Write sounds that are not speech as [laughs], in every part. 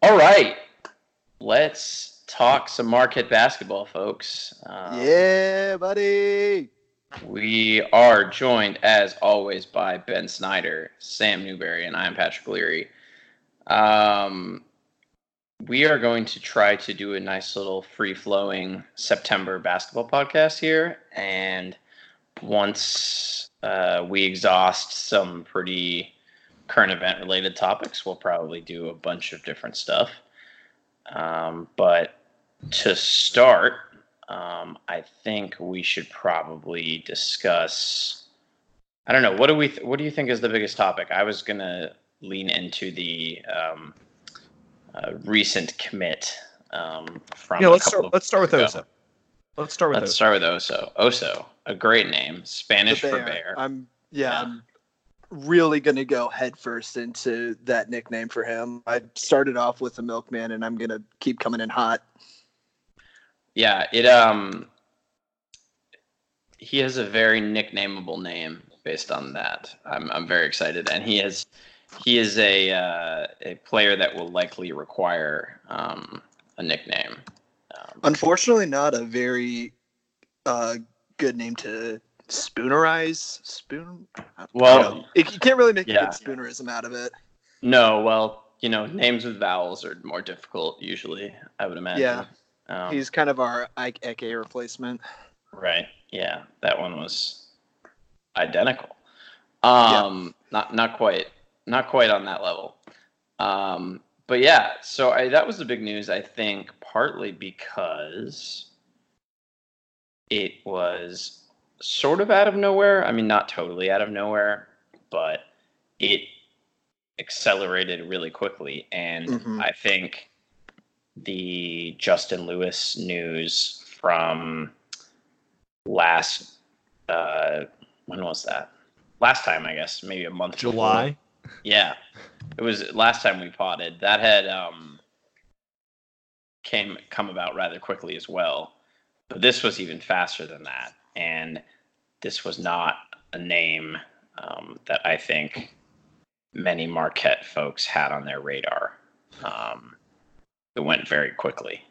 All right. Let's talk some Marquette basketball, folks. Um, yeah, buddy. We are joined, as always, by Ben Snyder, Sam Newberry, and I'm Patrick Leary. Um, we are going to try to do a nice little free flowing September basketball podcast here. And once uh, we exhaust some pretty current event related topics, we'll probably do a bunch of different stuff. Um, but to start, um, I think we should probably discuss. I don't know. What do we? Th- what do you think is the biggest topic? I was gonna lean into the um, uh, recent commit um, from. Yeah, let's start. Let's start with Oso. Let's start with. Let's Oso. start with Oso. Oso, a great name, Spanish bear. for bear. I'm yeah, yeah. I'm really gonna go headfirst into that nickname for him. I started off with the milkman, and I'm gonna keep coming in hot. Yeah, it um. He has a very nicknameable name based on that. I'm I'm very excited, and he has he is a uh, a player that will likely require um, a nickname. Um, Unfortunately, not a very uh, good name to spoonerize. Spoon. Well, you can't really make yeah. a good spoonerism out of it. No, well, you know, names with vowels are more difficult usually. I would imagine. Yeah. Um, He's kind of our Ike Eke replacement. Right. Yeah, that one was identical. Um, yeah. not not quite not quite on that level. Um, but yeah, so I, that was the big news. I think partly because it was sort of out of nowhere. I mean, not totally out of nowhere, but it accelerated really quickly. And mm-hmm. I think the Justin Lewis news from last, uh, when was that? Last time, I guess, maybe a month. July. Before. Yeah, it was last time we potted. That had um, came come about rather quickly as well, but this was even faster than that, and this was not a name um, that I think many Marquette folks had on their radar. Um, it went very quickly.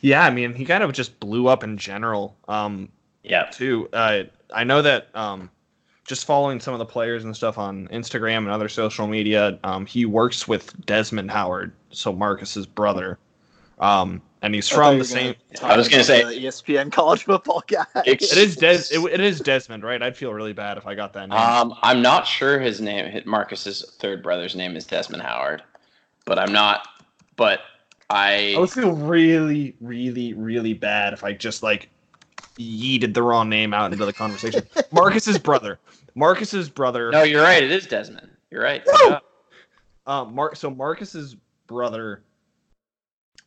Yeah, I mean, he kind of just blew up in general. Um, yeah. Too. Uh, I know that um, just following some of the players and stuff on Instagram and other social media. Um, he works with Desmond Howard, so Markus's brother. Um, and he's from the same. I was going to say ESPN college football guy. it is Des. It, it is Desmond, right? I'd feel really bad if I got that name. Um, I'm not sure his name. Markus's third brother's name is Desmond Howard, but I'm not. But I. I would feel really, really, really bad if I just like yeeted the wrong name out into the conversation. [laughs] Markus's brother. Markus's brother. No, you're right. It is Desmond. You're right. Yeah. Um, Mark. So Markus's brother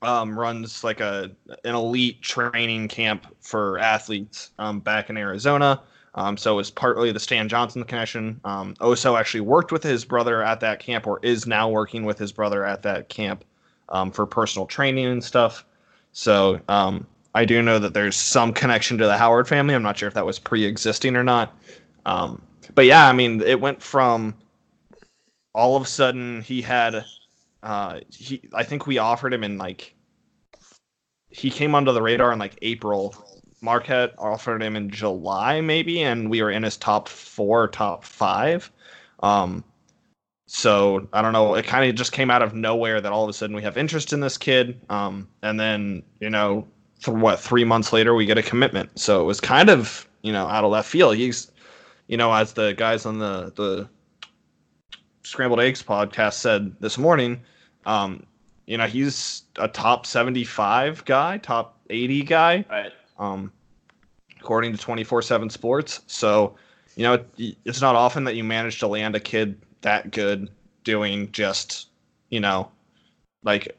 um, runs like a an elite training camp for athletes um, back in Arizona. Um, so it's partly the Stan Johnson connection. Um, Oso actually worked with his brother at that camp, or is now working with his brother at that camp um, for personal training and stuff. So um, I do know that there's some connection to the Howard family. I'm not sure if that was pre-existing or not. Um, but yeah, I mean, it went from all of a sudden he had, uh, he I think we offered him in like he came onto the radar in like April. Marquette offered him in July maybe, and we were in his top four, top five. Um, so I don't know. It kind of just came out of nowhere that all of a sudden we have interest in this kid. Um, and then you know, th- what three months later we get a commitment. So it was kind of you know out of left field. He's you know, as the guys on the the Scrambled Eggs podcast said this morning, um, you know, he's a top 75 guy, top 80 guy, right. um, according to 24/7 Sports. So, you know, it's not often that you manage to land a kid that good doing just, you know, like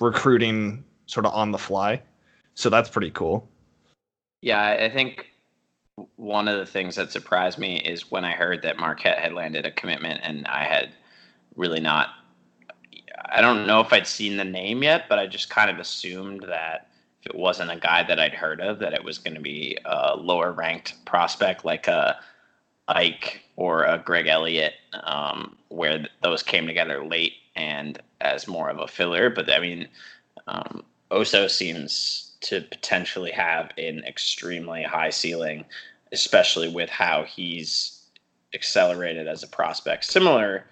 recruiting sort of on the fly. So that's pretty cool. Yeah, I think one of the things that surprised me is when I heard that Marquette had landed a commitment, and I had really not. I don't know if I'd seen the name yet, but I just kind of assumed that if it wasn't a guy that I'd heard of, that it was going to be a lower ranked prospect like a Ike or a Greg Elliott, um, where th- those came together late and as more of a filler. But I mean, um, Oso seems to potentially have an extremely high ceiling, especially with how he's accelerated as a prospect, similar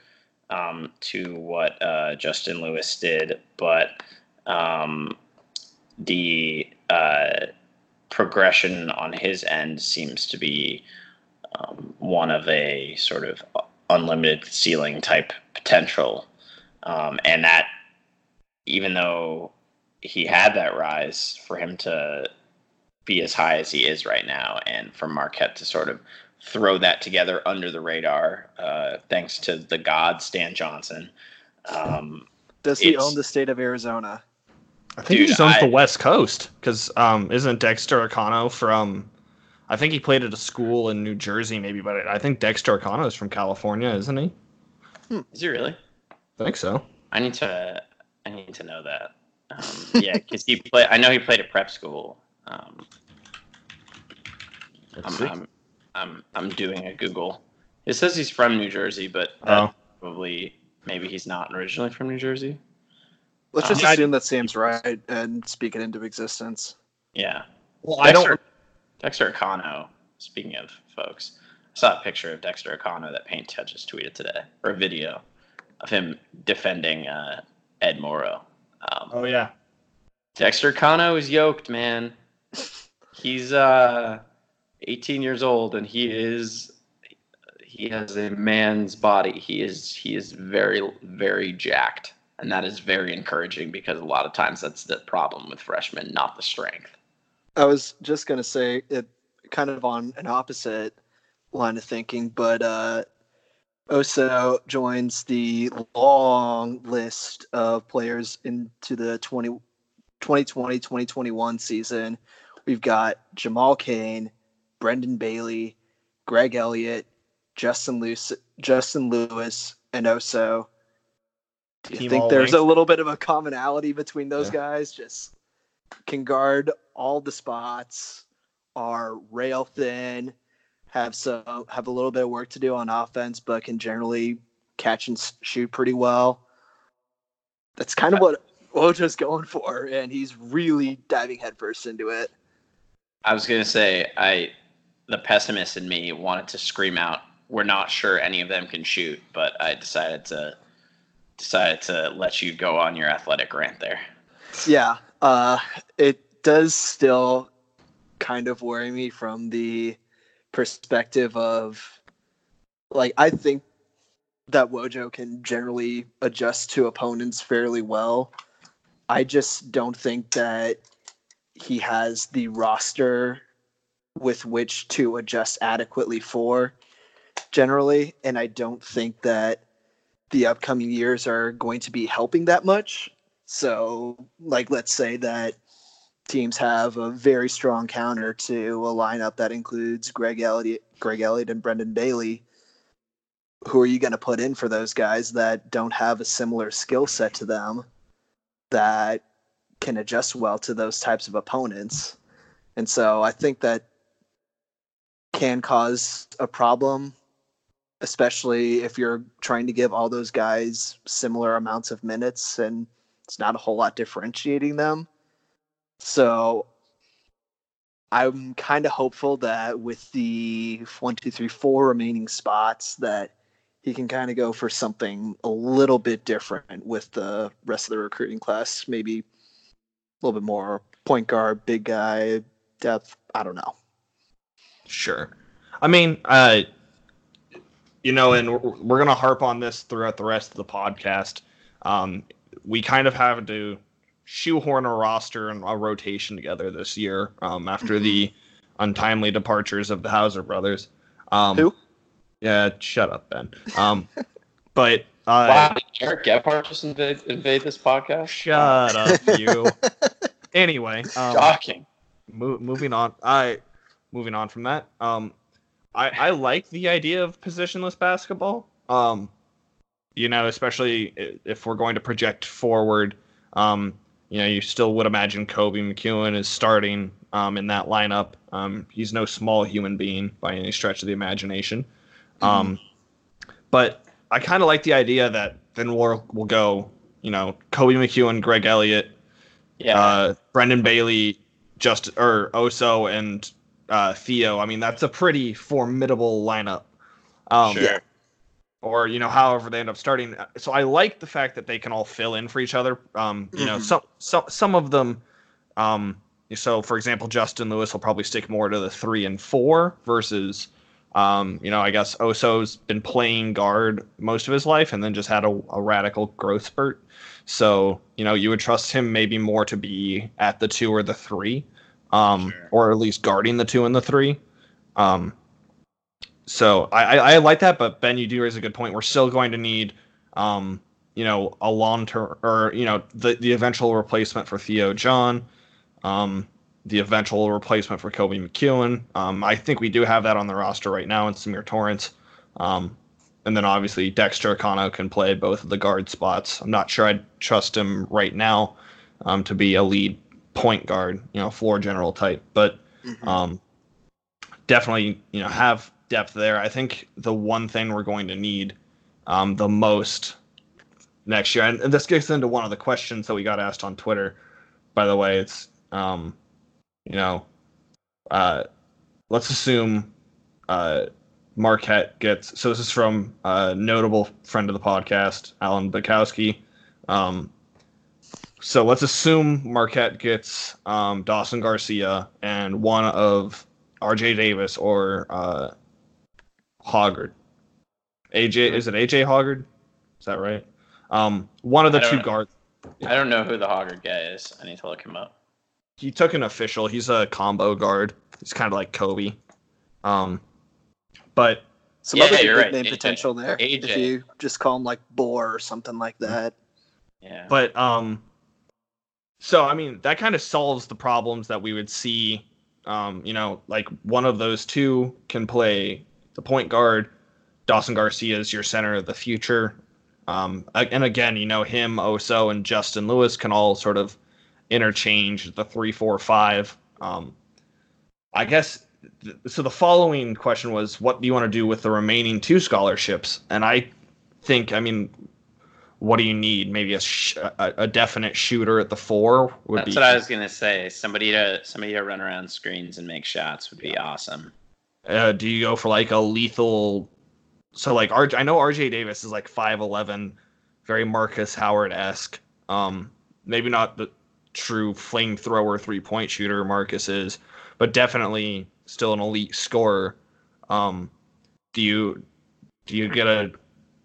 um, to what uh, Justin Lewis did, but um, the uh, progression on his end seems to be um, one of a sort of unlimited ceiling type potential, um, and that even though he had that rise for him to be as high as he is right now, and for Marquette to sort of throw that together under the radar, uh, thanks to the god Stan Johnson. Um, Does he own the state of Arizona? I think he just owns I- the West Coast because um, isn't Dexter Akanno from? I think he played at a school in New Jersey, maybe, but I think Dexter Akanno is from California, isn't he? is he really? I think so. I need to. I need to know that. Um, yeah, because he played. I know he played at prep school. Um, Let's I'm, see. I'm, I'm, I'm doing a Google. It says he's from New Jersey, but that Oh. probably maybe he's not originally from New Jersey. Let's just Um, assume that Sam's right and speak it into existence. Yeah. well, I don't. Dexter, Dexter Akanno. Speaking of folks, I saw a picture of Dexter Akanno that Paint Ted just tweeted today, or a video of him defending uh, Ed Morrow. Um, Oh yeah. Dexter Akanno is yoked, man. He's uh 18 years old and he is he has a man's body. He is he is very very jacked. And that is very encouraging because a lot of times that's the problem with freshmen, not the strength. I was just gonna say it, kind of on an opposite line of thinking, but uh, Oso joins the long list of players into the 20, 2020 2021 season. We've got Jamal Cain, Brendan Bailey, Greg Elliott, Justin Lewis, Justin Lewis, and Oso. Do you Team think there's length. a little bit of a commonality between those Yeah. guys? Just can guard all the spots, are rail thin, have some have a little bit of work to do on offense, but can generally catch and shoot pretty well. That's kind of what Ojo's going for, and he's really diving headfirst into it. I was gonna say I the pessimist in me wanted to scream out, we're not sure any of them can shoot, but I decided to decided to let you go on your athletic rant there. Yeah, uh, it does still kind of worry me from the perspective of like I think that Wojo can generally adjust to opponents fairly well. I just don't think that he has the roster with which to adjust adequately for generally and I don't think that the upcoming years are going to be helping that much. So, like, let's say that teams have a very strong counter to a lineup that includes Greg Elliott, Greg Elliott, and Brendan Bailey. Who are you going to put in for those guys that don't have a similar skill set to them that can adjust well to those types of opponents? And so, I think that can cause a problem especially if you're trying to give all those guys similar amounts of minutes and it's not a whole lot differentiating them. So I'm kind of hopeful that with the one, two, three, four remaining spots that he can kind of go for something a little bit different with the rest of the recruiting class. Maybe a little bit more point guard, big guy, depth. I don't know. Sure. I mean, uh, you know, and we're, we're going to harp on this throughout the rest of the podcast. Um, we kind of have to shoehorn a roster and a rotation together this year um, after the untimely departures of the Hauser brothers. Um, Who? Yeah, shut up, Ben. Um, but uh, Wow, Eric Gephardt just invade, invade this podcast? Shut up, you. [laughs] anyway, um, Shocking. mo- moving on. I moving on from that. Um, I I like the idea of positionless basketball. Um, you know, especially if we're going to project forward. Um, you know, you still would imagine Koby McEwen is starting um, in that lineup. Um, he's no small human being by any stretch of the imagination. Um, but I kind of like the idea that then we'll, we'll go, you know, Koby McEwen, Greg Elliott, Yeah. uh, Brendan Bailey, just or Oso and uh, Theo. I mean, that's a pretty formidable lineup. Um, sure. Or you know, however they end up starting. So I like the fact that they can all fill in for each other. Um, you know, Mhm. some some some of them. Um, so for example, Justin Lewis will probably stick more to the three and four versus. Um, you know, I guess Oso's been playing guard most of his life and then just had a, a radical growth spurt. So, you know, you would trust him maybe more to be at the two or the three, um, Sure. or at least guarding the two and the three. Um, so I, I, I like that, but Ben, you do raise a good point. We're still going to need, um, you know, a long term or you know the the eventual replacement for Theo John, um, the eventual replacement for Koby McEwen. Um, I think we do have that on the roster right now in Symir Torrence. Um, and then obviously Dexter Akanno can play both of the guard spots. I'm not sure I'd trust him right now um, to be a lead point guard, you know, floor general type, but Mhm. um, definitely, you know, have depth there. I think the one thing we're going to need um, the most next year, and, and this gets into one of the questions that we got asked on Twitter. By the way, it's um, you know, uh, let's assume uh, Marquette gets. So this is from a notable friend of the podcast, Alan Bukowski. Um, so let's assume Marquette gets um, Dawson Garcia and one of R.J. Davis or uh, Hoggard. AJ is it AJ Hoggard? Is that right? Um, one of the two know. guards. I don't know who the Hoggard guy is. I need to look him up. He took an official. He's a combo guard. He's kind of like Koby. Um, but Some Yeah, other you're right, nickname AJ. potential there. If you just call him like Boar or something like that. Yeah. But um, so I mean that kind of solves the problems that we would see. Um, you know, like one of those two can play the point guard. Dawson Garcia is your center of the future. Um, and again, you know him, Oso, and Justin Lewis can all sort of interchange the three, four, five. Um, I guess. So the following question was, what do you want to do with the remaining two scholarships? And I think, I mean, what do you need? Maybe a sh- a, a definite shooter at the four would That's be. what I was gonna say. Somebody to somebody to run around screens and make shots would be awesome. Uh, do you go for like a lethal? So like R- I know RJ Davis is like five eleven, very Markus Howard esque. Um, maybe not the true flamethrower three point shooter Markus is, but definitely still an elite scorer. Um, do you do you get a?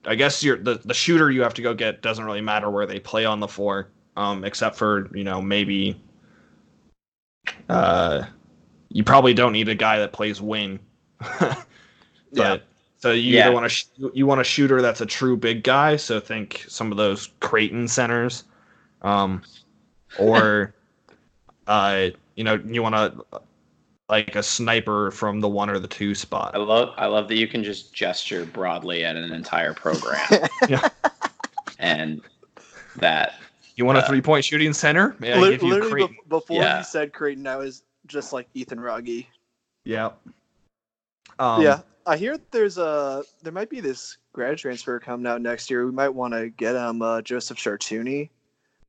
I guess you're the the shooter you have to go get doesn't really matter where they play on the floor, um, except for you know maybe. Uh, you probably don't need a guy that plays wing. [laughs] but Yeah. so you Yeah. either want to sh- you want a shooter that's a true big guy. So think some of those Creighton centers, um, or [laughs] uh, you know you want to like a sniper from the one or the two spot. I spot. love I love that you can just gesture broadly at an entire program. [laughs] Yeah. And that You want a Uh, three point shooting center? May I Lit- give you Literally, Creighton? bef- before Yeah. you said Creighton, I was just like Ethan Wragge. Yeah. Um, yeah, I hear there's a there might be this grad transfer coming out next year. We might want to get him uh, Joseph Chartouny.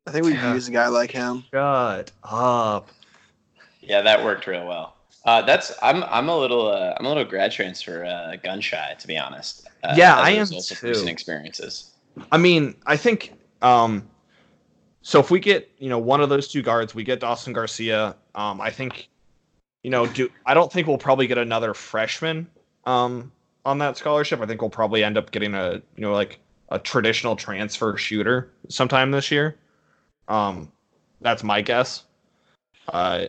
I think we Yeah. could use a guy like him. Shut up. yeah, that worked real well. Uh, that's I'm I'm a little uh, I'm a little grad transfer uh, gun shy to be honest. Uh, Yeah, I am too. Recent experiences. I mean, I think um so if we get, you know, one of those two guards, we get Dawson Garcia, um I think you know, do I don't think we'll probably get another freshman um on that scholarship. I think we'll probably end up getting a, you know, like a traditional transfer shooter sometime this year. Um that's my guess. Uh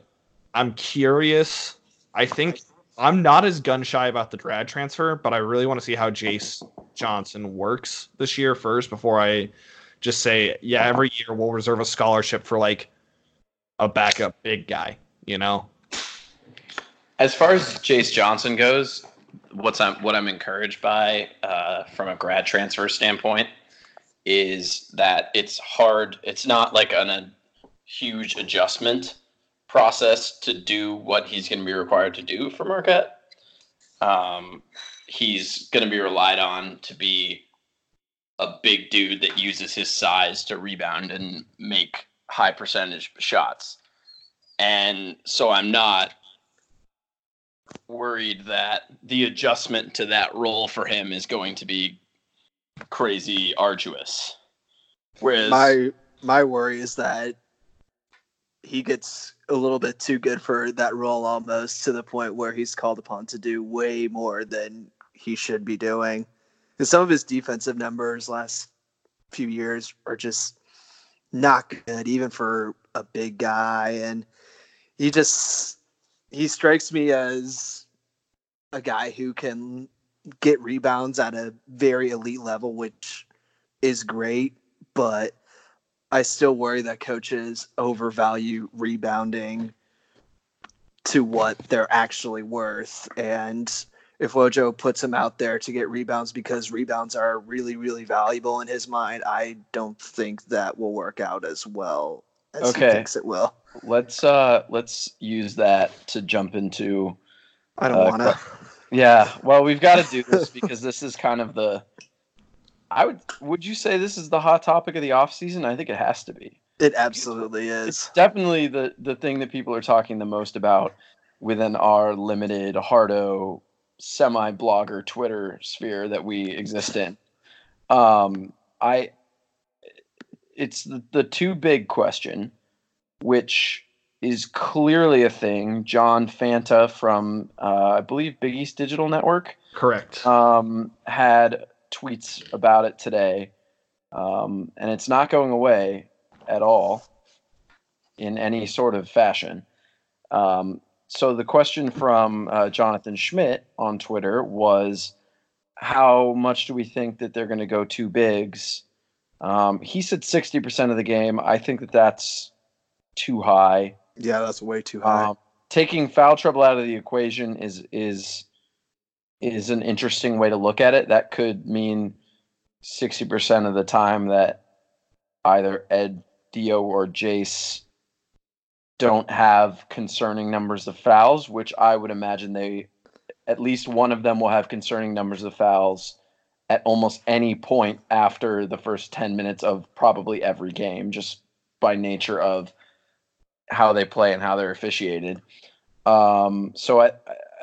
I'm curious. I think I'm not as gun shy about the grad transfer, but I really want to see how Jayce Johnson works this year first before I just say, yeah, every year we'll reserve a scholarship for like a backup big guy, you know? As far as Jayce Johnson goes, what's I'm what I'm encouraged by uh, from a grad transfer standpoint is that it's hard. It's not like an, a huge adjustment process to do what he's going to be required to do for Marquette. Um, he's going to be relied on to be a big dude that uses his size to rebound and make high percentage shots. And so I'm not worried that the adjustment to that role for him is going to be crazy arduous. Whereas my my worry is that he gets a little bit too good for that role almost to the point where he's called upon to do way more than he should be doing. Because some of his defensive numbers last few years are just not good, even for a big guy. And he just he strikes me as a guy who can get rebounds at a very elite level, which is great, but I still worry that coaches overvalue rebounding to what they're actually worth. And if Wojo puts him out there to get rebounds because rebounds are really, really valuable in his mind, I don't think that will work out as well as Okay. he thinks it will. let's uh let's use that to jump into I don't Uh, want to. yeah well we've got to do this because this is kind of the i would would you say this is the hot topic of the off season i think it has to be It absolutely it's is. definitely the the thing that people are talking the most about within our limited hardo semi blogger twitter sphere that we exist in um i it's the, the too big question which is clearly a thing john fanta from uh, i believe big east digital network Correct. um, had tweets about it today, um, and it's not going away at all in any sort of fashion. Um, so the question from uh, Jonathan Schmidt on Twitter was, "How much do we think that they're going to go two bigs?" Um, he said sixty percent of the game. I think that that's too high. Yeah, that's way too high. Um, taking foul trouble out of the equation is is is an interesting way to look at it. That could mean sixty percent of the time that either Ed, Dio, or Jayce don't have concerning numbers of fouls, which I would imagine they at least one of them will have concerning numbers of fouls at almost any point after the first 10 minutes of probably every game just by nature of how they play and how they're officiated. Um, so I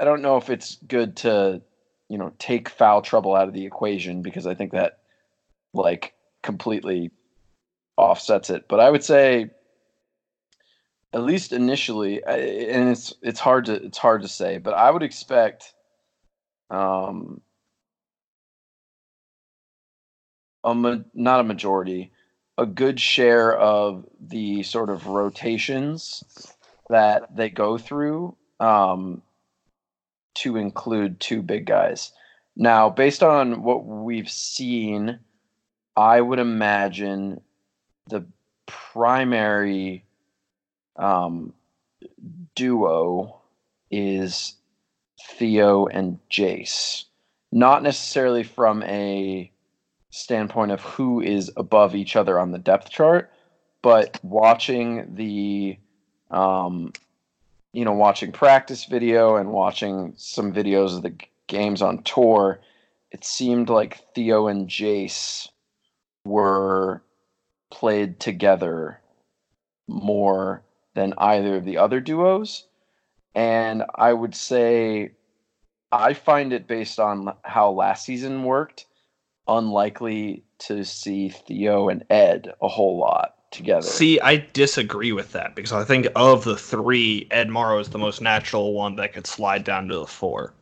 I don't know if it's good to you know take foul trouble out of the equation because I think that like completely offsets it. But I would say at least initially, and it's it's hard to it's hard to say, but I would expect um a ma- not a majority, a good share of the sort of rotations that they go through um, to include two big guys. Now, based on what we've seen, I would imagine the primary um, duo is Theo and Jayce. Not necessarily from a standpoint of who is above each other on the depth chart, but watching the um, you know, watching practice video and watching some videos of the games on tour, it seemed like Theo and Jayce were played together more than either of the other duos. And I would say I find it based on how last season worked, unlikely to see Theo and Ed a whole lot together. See, I disagree with that because I think of the three, Ed Morrow is the most natural one that could slide down to the four.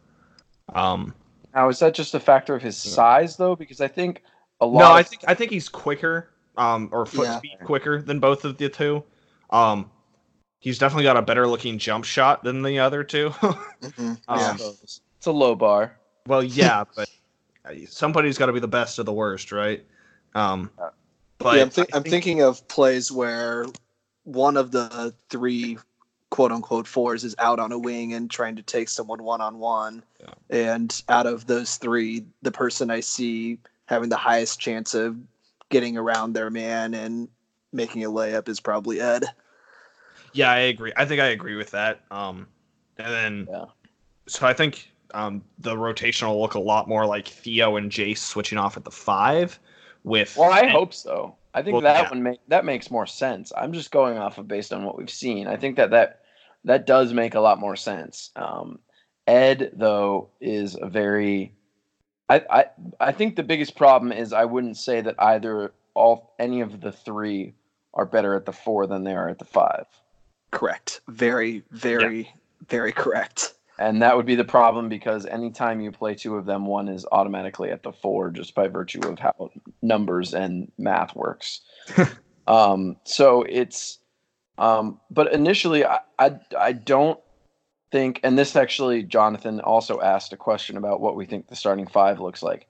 Um, Now, is that just a factor of his size, though? Because I think a lot. no, of, I think I think he's quicker, um, or foot Yeah. speed quicker than both of the two. Um, he's definitely got a better looking jump shot than the other two. [laughs] Mhm. Um, Yeah. It's a low bar. Well, yeah, but somebody's got to be the best of the worst, right? Um, but yeah, I'm, I I'm think- thinking of plays where one of the three quote unquote fours is out on a wing and trying to take someone one on one. And out of those three, the person I see having the highest chance of getting around their man and making a layup is probably Ed. Yeah, I agree. I think I agree with that. Um, and then, Yeah. so I think um, the rotation will look a lot more like Theo and Jayce switching off at the five. With Well, I hope so. I think Well, that yeah. one make that makes more sense. I'm just going off of based on what we've seen. I think that that that does make a lot more sense. Um, Ed though is a very I, I I think the biggest problem is I wouldn't say that either all any of the three are better at the four than they are at the five. Correct. Very, very, very correct. And that would be the problem because anytime you play two of them, one is automatically at the four just by virtue of how numbers and math works. [laughs] um, so it's, um, but initially, I, I, I don't think, and this actually, Jonathan also asked a question about what we think the starting five looks like.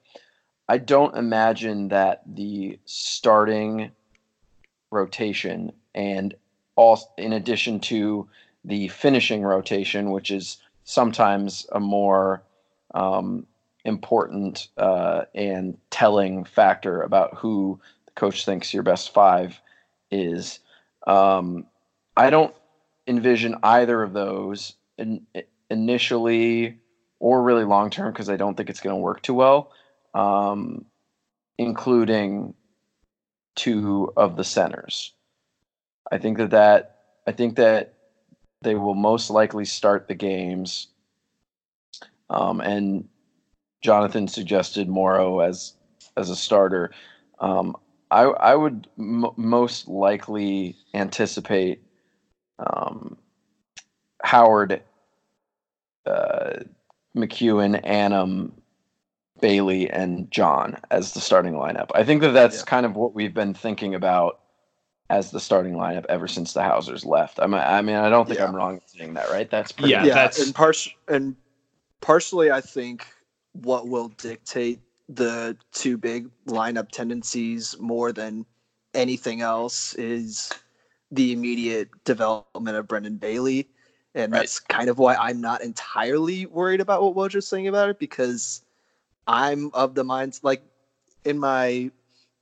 I don't imagine that the starting rotation and all in addition to the finishing rotation, which is sometimes a more um, important uh, and telling factor about who the coach thinks your best five is. Um, I don't envision either of those in, initially or really long term because I don't think it's going to work too well, um, including two of the centers. I think that that I think that they will most likely start the games. Um, and Jonathan suggested Morrow as as a starter. Um, I I would m- most likely anticipate um, Howard, uh, McEwen, Anim, Bailey, and John as the starting lineup. I think that that's Yeah. kind of what we've been thinking about as the starting lineup ever since the Hausers left. I mean, I mean, I don't think Yeah. I'm wrong in saying that, right? That's pretty Yeah, yeah, that's- and part and partially I think what will dictate the two big lineup tendencies more than anything else is the immediate development of Brendan Bailey. And Right. that's kind of why I'm not entirely worried about what Wojo's saying about it because I'm of the minds like in my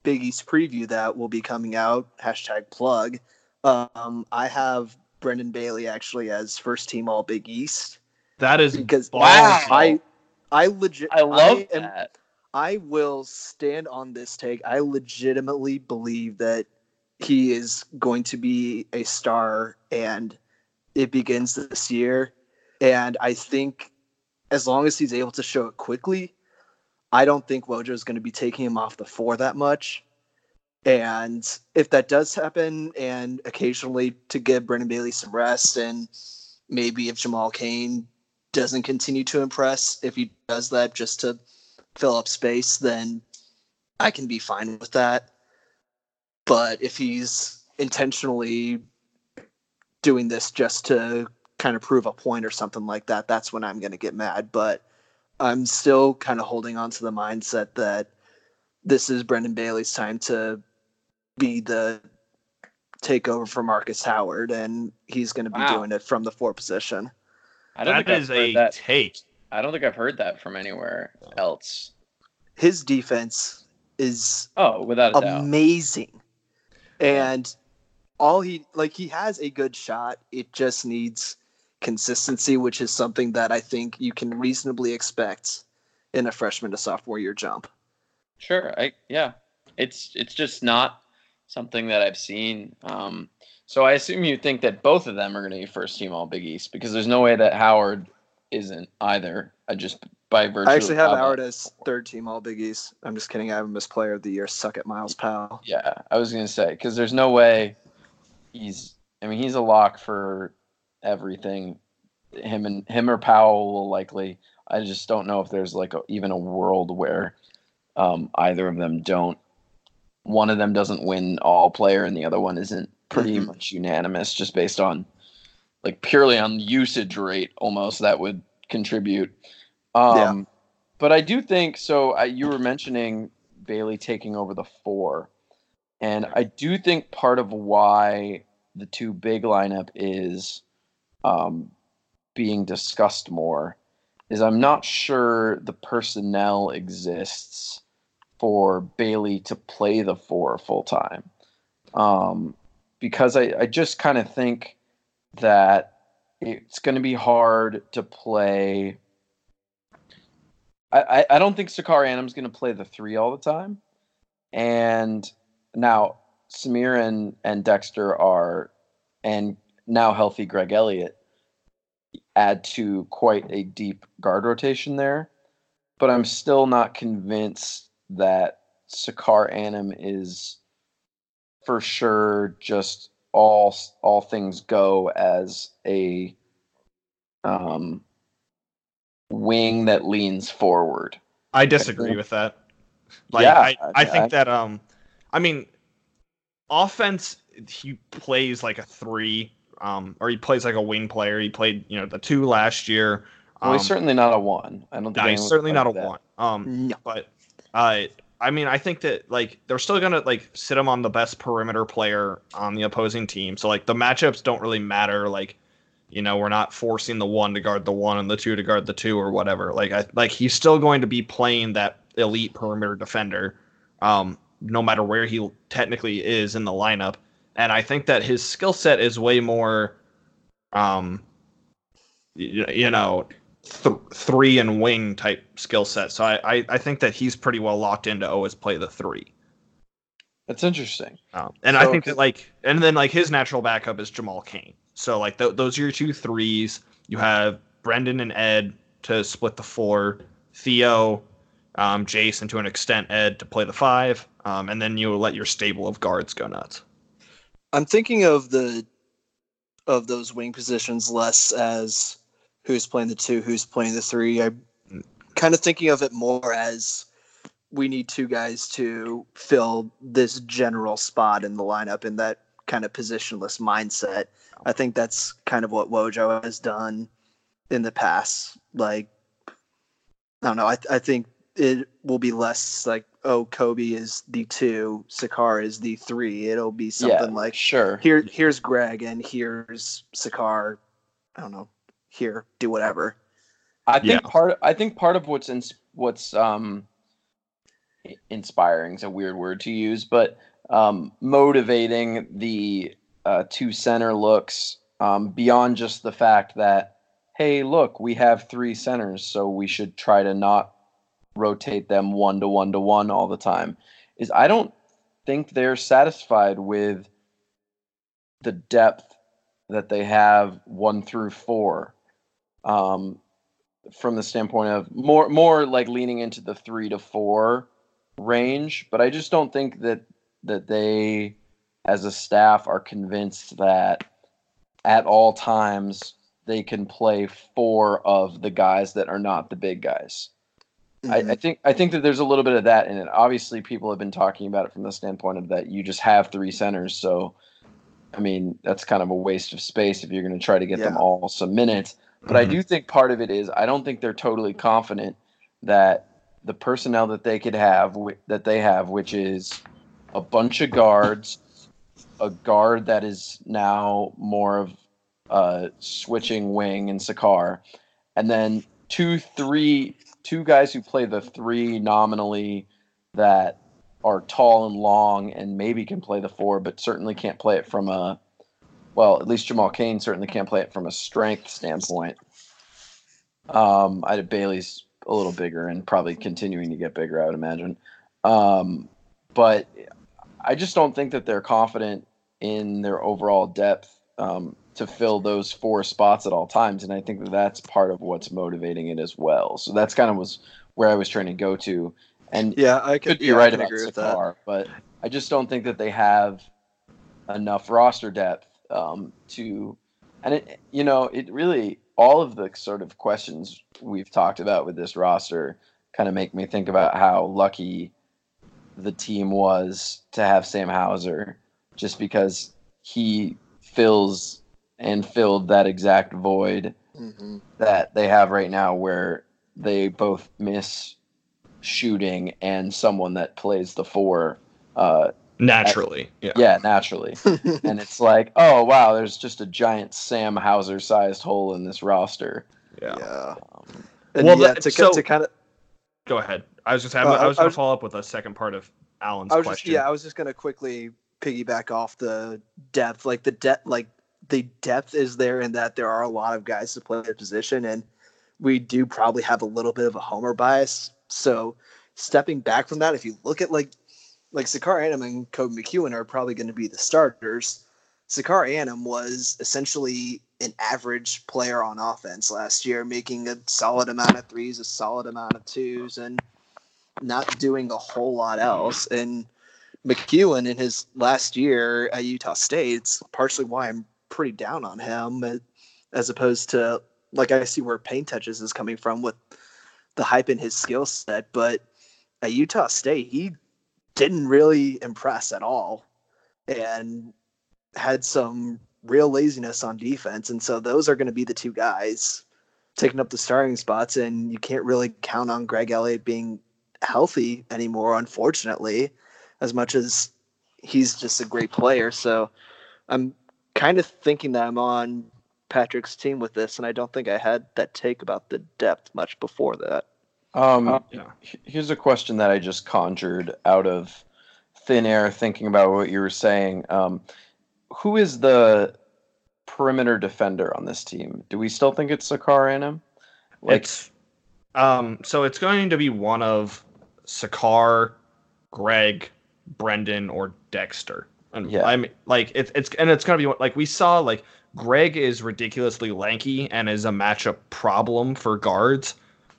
Big East preview that will be coming out, hashtag plug. Um, I have Brendan Bailey actually as first team all Big East that is because Wow. I I legit I love am- that. I will stand on this take. I legitimately believe that he is going to be a star and it begins this year. And I think as long as he's able to show it quickly, I don't think Wojo is going to be taking him off the four that much. And if that does happen, and occasionally to give Brendan Bailey some rest, and maybe if Jamal Cain doesn't continue to impress, if he does that just to fill up space, then I can be fine with that. But if he's intentionally doing this just to kind of prove a point or something like that, that's when I'm going to get mad. But I'm still kind of holding on to the mindset that this is Brendan Bailey's time to be the takeover for Markus Howard, and he's going to be Wow. doing it from the four position. I don't that think I've heard a that. take. I don't think I've heard that from anywhere else. His defense is Oh, without a doubt. amazing. And all he like he has a good shot. It just needs consistency, which is something that I think you can reasonably expect in a freshman to sophomore year jump. Sure. I yeah. It's it's just not something that I've seen. Um, so I assume you think that both of them are going to be first team All Big East because there's no way that Howard isn't either. I just by virtue. I actually have how Howard as third team all Big East. I'm just kidding. I have him as player of the year. Suck it, Myles Powell. Yeah, I was gonna say because there's no way he's. I mean, he's a lock for everything. Him and him or Powell will likely. I just don't know if there's like a, even a world where um, either of them don't. One of them doesn't win all player, and the other one isn't pretty Mhm. much unanimous, just based on like purely on usage rate almost that would contribute. Um, Yeah. But I do think so. I, you were mentioning Bailey taking over the four, and I do think part of why the two big lineup is um, being discussed more is I'm not sure the personnel exists for Bailey to play the four full time. Um, because I, I just kind of think that it's going to be hard to play. I, I, don't think Sacar Anim's going to play the three all the time. And now Symir and, and Dexter are, and now healthy Greg Elliott add to quite a deep guard rotation there. But I'm still not convinced that Sacar Anim is for sure just all all things go as a um, wing that leans forward. I disagree with that. Like Yeah, I, I I- think I- that um I mean offense he plays like a three um or he plays like a wing player. He played, you know, the two last year. Well, Um, he's certainly not a one. I don't think no, he's certainly would not a that. one. Um No. but uh I mean, I think that like they're still gonna like sit him on the best perimeter player on the opposing team. So like the matchups don't really matter. Like, you know, we're not forcing the one to guard the one and the two to guard the two or whatever. Like, I like he's still going to be playing that elite perimeter defender, um, no matter where he technically is in the lineup. And I think that his skill set is way more, um, you, you know, th- three and wing type skill set. So I, I, I think that he's pretty well locked in to always play the three. That's interesting. Um, and I think that like, and then like his natural backup is Jamal Cain. So like th- those are your two threes. You have Brendan and Ed to split the four, Theo, um, Jason to an extent, Ed to play the five, um, and then you let your stable of guards go nuts. I'm thinking of the of those wing positions less as who's playing the two, who's playing the three. I'm kind of thinking of it more as we need two guys to fill this general spot in the lineup in that kind of positionless mindset. I think that's kind of what Wojo has done in the past. Like, I don't know. I, I think it will be less like, oh, Koby is the two, Sacar is the three. It'll be something yeah, like sure. here here's Greg and here's Sacar. I don't know. Here, do whatever. I think Yeah. part. I think part of what's in, what's um, inspiring is a weird word to use, but um, motivating the uh, two center looks um, beyond just the fact that hey, look, we have three centers, so we should try to not rotate them one to one to one all the time. Is I don't think they're satisfied with the depth that they have one through four. Um, from the standpoint of more more like leaning into the three to four range, but I just don't think that that they as a staff are convinced that at all times they can play four of the guys that are not the big guys. I, I think I think that there's a little bit of that in it. Obviously, people have been talking about it from the standpoint of that you just have three centers, so I mean that's kind of a waste of space if you're going to try to get them all some minutes. But I Mhm. do think part of it is I don't think they're totally confident that the personnel that they could have that they have, which is a bunch of guards, a guard that is now more of a switching wing in Sacar, and then two, three, two guys who play the three nominally that are tall and long and maybe can play the four, but certainly can't play it from a well, at least Jamal Cain certainly can't play it from a strength standpoint. Um, I Bailey's a little bigger and probably continuing to get bigger, I would imagine. Um, but I just don't think that they're confident in their overall depth um, to fill those four spots at all times, and I think that that's part of what's motivating it as well. So that's kind of was where I was trying to go to, and Yeah, I could be yeah, right about agree with that. Sacar, but I just don't think that they have enough roster depth um, to, and it, you know, it really all of the sort of questions we've talked about with this roster kind of make me think about how lucky the team was to have Sam Hauser, just because he fills and filled that exact void Mm-hmm. that they have right now where they both miss shooting and someone that plays the four uh Naturally, yeah. yeah naturally [laughs] and it's like oh wow there's just a giant sam hauser sized hole in this roster yeah. yeah. um, And Well, yeah, that- to, so- to kind of, Go ahead. I was just I, Uh, I was I going to follow up with a second part of Alan's I was just, question. yeah, I was just gonna quickly piggyback off the depth. Like the depth, like the depth is there in that there are a lot of guys to play the position, and we do probably have a little bit of a homer bias. So stepping back from that, if you look at like like Sacar Anim and Koby McEwen are probably going to be the starters. Sacar Anim was essentially an average player on offense last year, making a solid amount of threes, a solid amount of twos, and not doing a whole lot else. And McEwen in his last year at Utah State, it's partially why I'm pretty down on him, uh, as opposed to like I see where Paint Touches is coming from with the hype in his skill set. But at Utah State, he didn't really impress at all, and had some real laziness on defense. And so those are going to be the two guys taking up the starting spots, and you can't really count on Greg Elliott being healthy anymore, unfortunately, as much as he's just a great player. So I'm kind of thinking that I'm on Patrick's team with this, and I don't think I had that take about the depth much before that. um yeah. here's a question that i just conjured out of thin air thinking about what you were saying um who is the perimeter defender on this team do we still think it's sacar Anim? like it's um so it's going to be one of Sacar, Greg, Brendan, or Dexter. And Yeah. I mean like it's it's and it's gonna be like we saw like Greg is ridiculously lanky and is a matchup problem for guards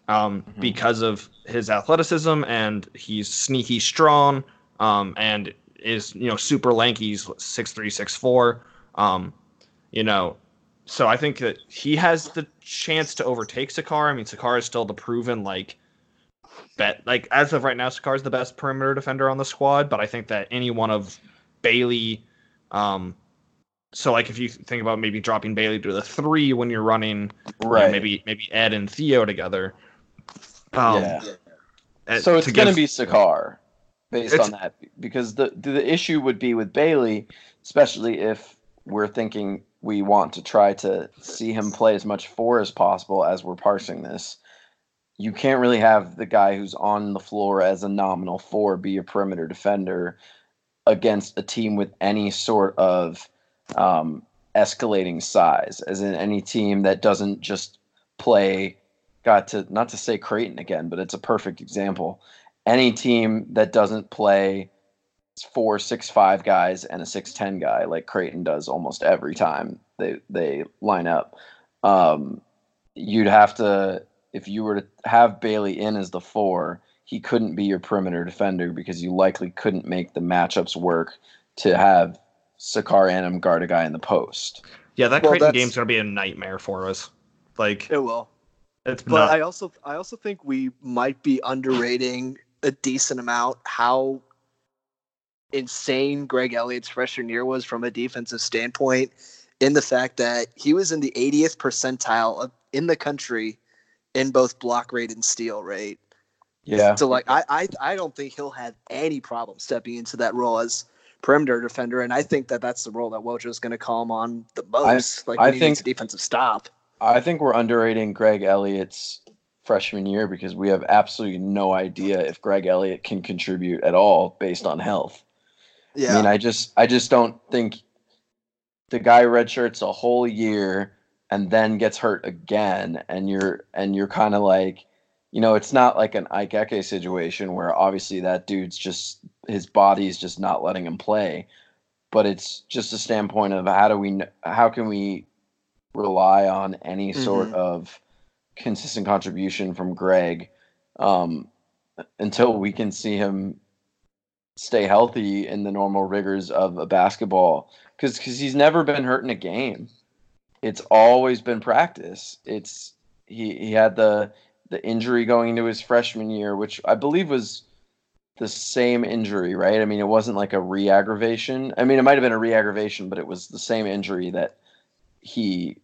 um, Mhm. because of his athleticism and he's sneaky strong um, and is you know super lanky. He's six three six four. Um, you know, so I think that he has the chance to overtake Sacar. I mean, Sacar is still the proven like bet. Like as of right now, Sacar is the best perimeter defender on the squad. But I think that any one of Bailey, um, so like if you think about maybe dropping Bailey to the three when you're running, you know, right maybe maybe Ed and Theo together. Um, yeah so it's to going to give- be Sacar based on that because the the issue would be with Bailey, especially if we're thinking we want to try to see him play as much four as possible as we're parsing this. You can't really have the guy who's on the floor as a nominal four be a perimeter defender against a team with any sort of um, escalating size, as in any team that doesn't just play got to not to say Creighton again, but it's a perfect example. Any team that doesn't play four six five guys and a six ten guy like Creighton does almost every time they they line up, um, you'd have to if you were to have Bailey in as the four, he couldn't be your perimeter defender because you likely couldn't make the matchups work to have Sacar Anim guard a guy in the post. yeah, that Well, Creighton that's- game's gonna be a nightmare for us. Like It will. it's But not. I also I also think we might be underrating a decent amount how insane Greg Elliott's freshman year was from a defensive standpoint in the fact that he was in the 80th percentile of, in the country in both block rate and steal rate. Yeah. So like I, I I don't think he'll have any problem stepping into that role as perimeter defender, and I think that that's the role that Woj is going to call him on the most. like I he needs think- a defensive stop. I think we're underrating Greg Elliott's freshman year because we have absolutely no idea if Greg Elliott can contribute at all based on health. Yeah. I mean, I just I just don't think the guy redshirts a whole year and then gets hurt again and you're and you're kind of like you know, it's not like an Ike Eke situation where obviously that dude's just his body's just not letting him play, but it's just a standpoint of how do we how can we rely on any sort Mhm. of consistent contribution from Greg um, until we can see him stay healthy in the normal rigors of a basketball because because he's never been hurt in a game. It's always been practice. It's he he had the the injury going into his freshman year, which I believe was the same injury, right? I mean, it wasn't like a re-aggravation. I mean, it might have been a re-aggravation, but it was the same injury that he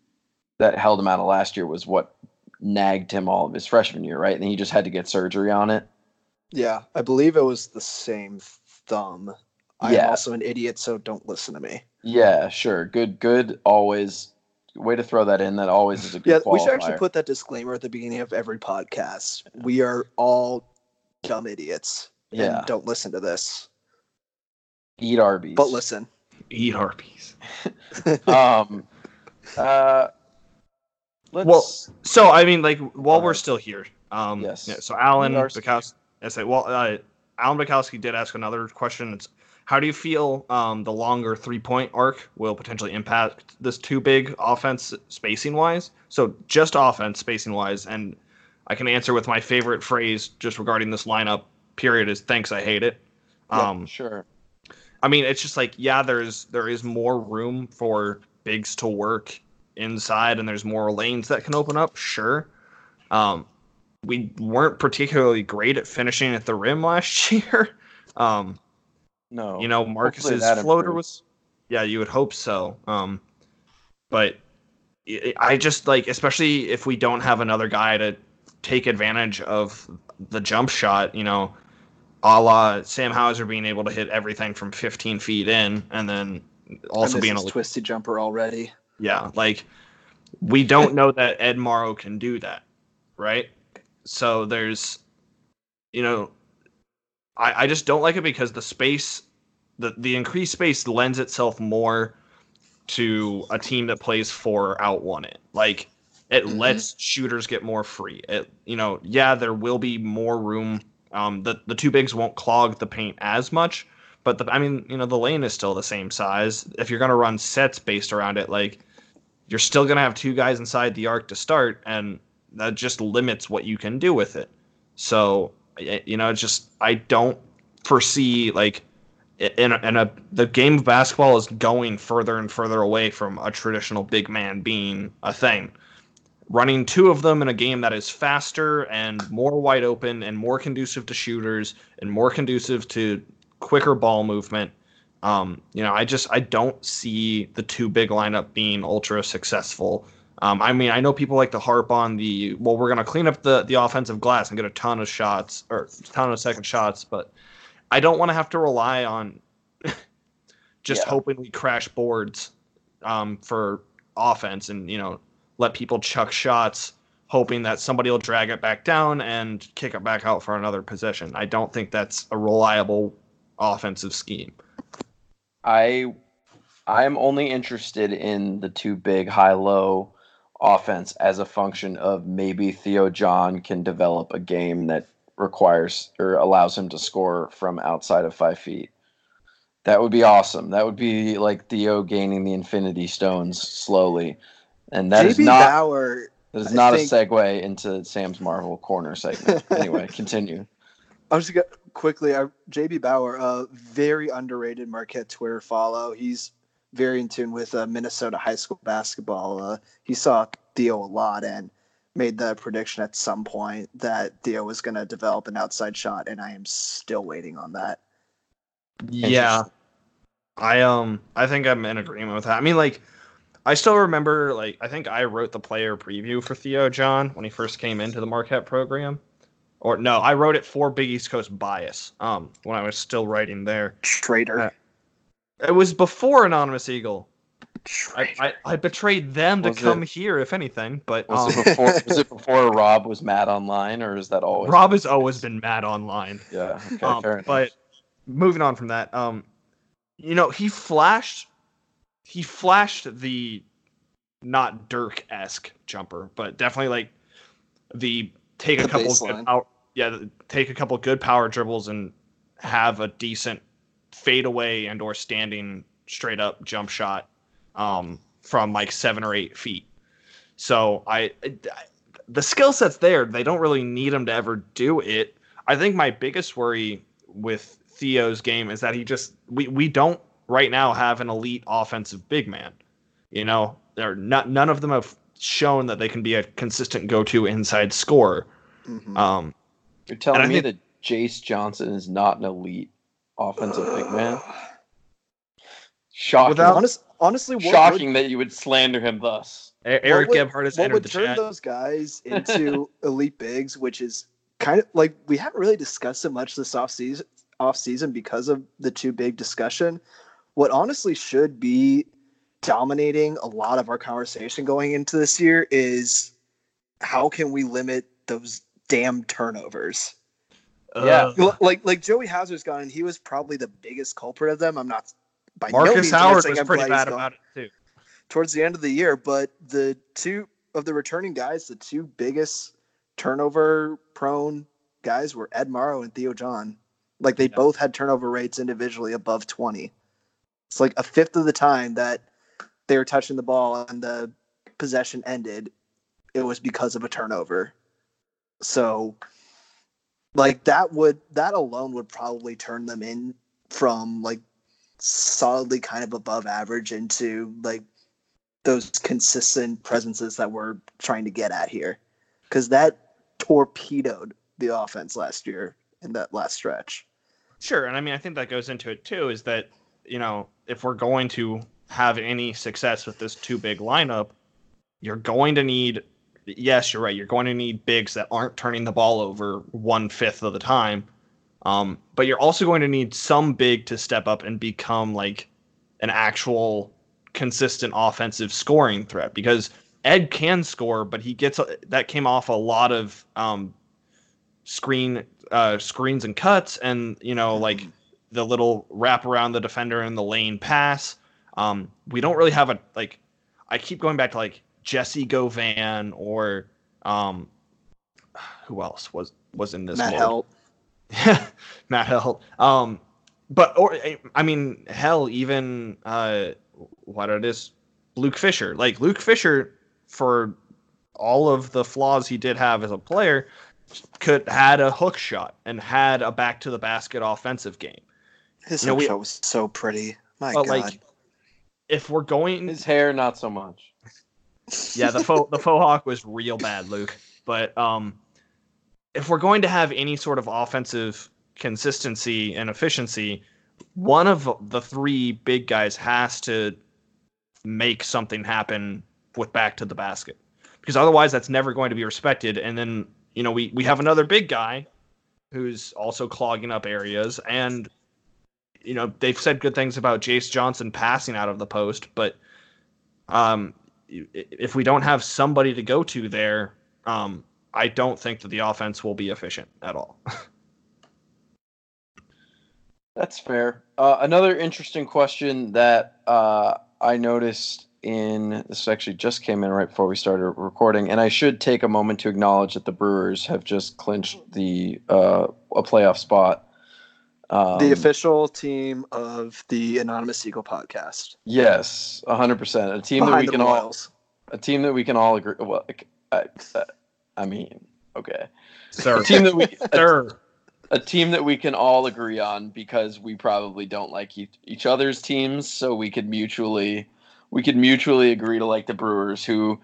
that held him out of last year was what nagged him all of his freshman year, right? And he just had to get surgery on it. Yeah, I believe it was the same thumb. I'm Yeah. also an idiot, so don't listen to me. Yeah, sure. Good, good. Always way to throw that in. That always is a good. Yeah, good. we should actually put that disclaimer at the beginning of every podcast. We are all dumb idiots. Yeah. And don't listen to this. eat Arby's. But listen. Eat Arby's. [laughs] Um. Uh. Let's. Well, So I mean, like while Go we're still here, um, Yes. yeah, so Alan Bukowski, I say, well, uh, Alan Bukowski did ask another question. It's how do you feel um, the longer three point arc will potentially impact this too big offense spacing wise? So just offense spacing wise, and I can answer with my favorite phrase just regarding this lineup. Period is thanks, I hate it. Yeah, Um, sure. I mean, it's just like yeah, there's there is more room for bigs to work inside, and there's more lanes that can open up. Sure, um, we weren't particularly great at finishing at the rim last [laughs] year. Um, No. you know, Markus's floater improves. was, yeah, you would hope so. Um, but I just like, especially if we don't have another guy to take advantage of the jump shot, you know, a la Sam Hauser being able to hit everything from 15 feet in, and then also being a twisted jumper already. yeah, like we don't know that Ed Morrow can do that, right? So there's, you know, I, I just don't like it because the space, the the increased space lends itself more to a team that plays four out one it. Like it Mhm. lets shooters get more free. It you know, yeah, there will be more room. Um, the the two bigs won't clog the paint as much, but the I mean, you know, the lane is still the same size. If you're gonna run sets based around it, like you're still gonna have two guys inside the arc to start, and that just limits what you can do with it. So you know, it's just I don't foresee like in a, in a the game of basketball is going further and further away from a traditional big man being a thing. Running two of them in a game that is faster and more wide open and more conducive to shooters and more conducive to quicker ball movement. Um, you know, I just I don't see the two big lineup being ultra successful. Um, I mean, I know people like to harp on the well, we're gonna clean up the the offensive glass and get a ton of shots or ton of second shots, but I don't want to have to rely on [laughs] just Yeah. hoping we crash boards um, for offense and you know let people chuck shots, hoping that somebody will drag it back down and kick it back out for another possession. I don't think that's a reliable offensive scheme. I I am only interested in the two big high low offense as a function of maybe Theo John can develop a game that requires or allows him to score from outside of five feet. That would be awesome. That would be like Theo gaining the Infinity Stones slowly, and that is JB not Bauer. that is not think- a segue into Sam's Marvel corner segment. [laughs] anyway, continue. I'm just gonna quickly. Uh, JB Bauer, a very underrated Marquette Twitter follow. He's very in tune with uh, Minnesota high school basketball. Uh, he saw Theo a lot and made the prediction at some point that Theo was going to develop an outside shot, and I am still waiting on that. Yeah. I um I think I'm in agreement with that. I mean like I still remember like I think I wrote the player preview for Theo John when he first came into the Marquette program. Or no, I wrote it for Big East Coast Bias um when I was still writing there. Traitor. Uh, It was before Anonymous Eagle. I, I, I betrayed them to come it- here if anything, but Was um, it before? [laughs] was it before Rob was mad online, or is that always? Rob has always been mad online. Yeah. Okay. Um, fair enough. but moving on from that, um, you know, he flashed, he flashed the not Dirk esque jumper, but definitely like the take a couple baseline. good power, yeah, the- take a couple good power dribbles and have a decent fadeaway and or standing straight up jump shot um, from like seven or eight feet. So I, I the skill set's there. They don't really need him to ever do it. I think my biggest worry with Theo's game is that he just we we don't right now have an elite offensive big man. You know, they're not none of them have shown that they can be a consistent go-to inside scorer. Mhm. Um, You're telling me think- that Jayce Johnson is not an elite offensive big man? Shocking. Without- Honest, honestly, what Shocking that you would slander him thus. Eric would- Gebhardt has what entered would the turn chat. those guys [laughs] into elite bigs, which is kind of like we haven't really discussed it much this off season, off season because of the two big discussion. What honestly should be dominating a lot of our conversation going into this year is how can we limit those damn turnovers? Yeah. Ugh. Like like Joey Hauser's gone, and he was probably the biggest culprit of them. I'm not by no Markus means Howard was I'm pretty bad about it too. towards the end of the year, but the two of the returning guys, the two biggest turnover prone guys were Ed Morrow and Theo John. Like they Yeah. both had turnover rates individually above 20. It's like a fifth of the time that they were touching the ball and the possession ended, it was because of a turnover. So like that would that alone would probably turn them in from like solidly kind of above average into like those consistent presences that we're trying to get at here. Because that torpedoed the offense last year in that last stretch. Sure, and I mean I think that goes into it too. Is that you know if we're going to have any success with this two big lineup, you're going to need. Yes, you're right. You're going to need bigs that aren't turning the ball over one fifth of the time. Um, but you're also going to need some big to step up and become like an actual consistent offensive scoring threat because Ed can score, but he gets that came off a lot of um, screen uh, screens and cuts, and you know like the little wrap around the defender in the lane pass. Um, we don't really have a like. I keep going back to like Jessie Govan or um, who else was was in this Matt mode? Heldt. [laughs] Matt Heldt. Um, but or I mean, hell, even uh, what it is, Luke Fischer. Like Luke Fischer, for all of the flaws he did have as a player, could had a hook shot and had a back to the basket offensive game. His You know, hook we- shot was so pretty. My But God. like, if we're going, His hair, not so much. Yeah, the faux the faux hawk was real bad, Luke. But um, if we're going to have any sort of offensive consistency and efficiency, one of the three big guys has to make something happen with back to the basket, because otherwise that's never going to be respected. And then you know we we have another big guy who's also clogging up areas and. You know they've said good things about Jayce Johnson passing out of the post, but um, if we don't have somebody to go to there, um, I don't think that the offense will be efficient at all. [laughs] That's fair. Uh, another interesting question that uh, I noticed in this actually just came in right before we started recording, and I should take a moment to acknowledge that the Brewers have just clinched the uh, a playoff spot. Um, the official team of the Anonymous Eagle podcast. yes, hundred percent. A team that we Behind the can all Royals. a team that we can all agree. Well, I, I, I mean, okay, Sir, a team that we sir, a team that we can all agree on because we probably don't like each, each other's teams, so we could mutually we could mutually agree to like the Brewers, who,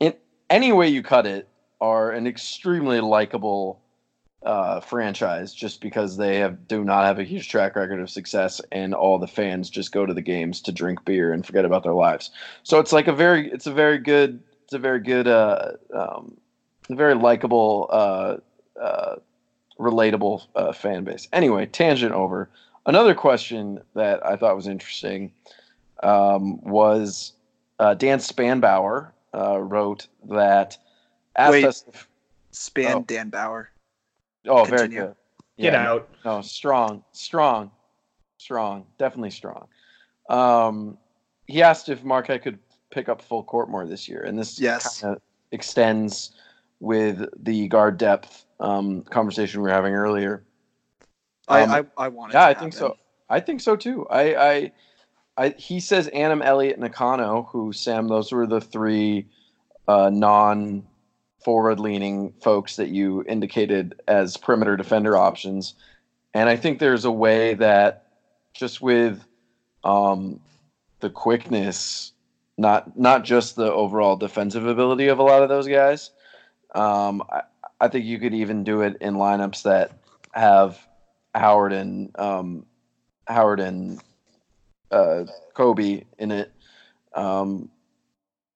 in any way you cut it, are an extremely likable uh, franchise just because they have do not have a huge track record of success, and all the fans just go to the games to drink beer and forget about their lives. So it's like a very it's a very good it's a very good uh, um, very likable. Uh, uh, relatable uh, fan base. Anyway, tangent over. Another question that I thought was interesting um, was uh, Dan Spanbauer uh, wrote that asked Wait. us. If, Span Oh. Dan Bauer. Oh, very Continue. good. get Yeah, out. No, strong, strong, strong, definitely strong. Um, he asked if Marquette could pick up full court more this year, and this Yes. kind of extends with the guard depth um, conversation we were having earlier. I, Um, I, I wanted Yeah, to I think so. I think so too. I, I, I he says Anim, Elliott, and Nakano, who Sam, those were the three uh, non forward leaning folks that you indicated as perimeter defender options. And I think there's a way that just with um, the quickness, not not just the overall defensive ability of a lot of those guys, um, I, I think you could even do it in lineups that have Howard and um, Howard and uh, Koby in it. Um,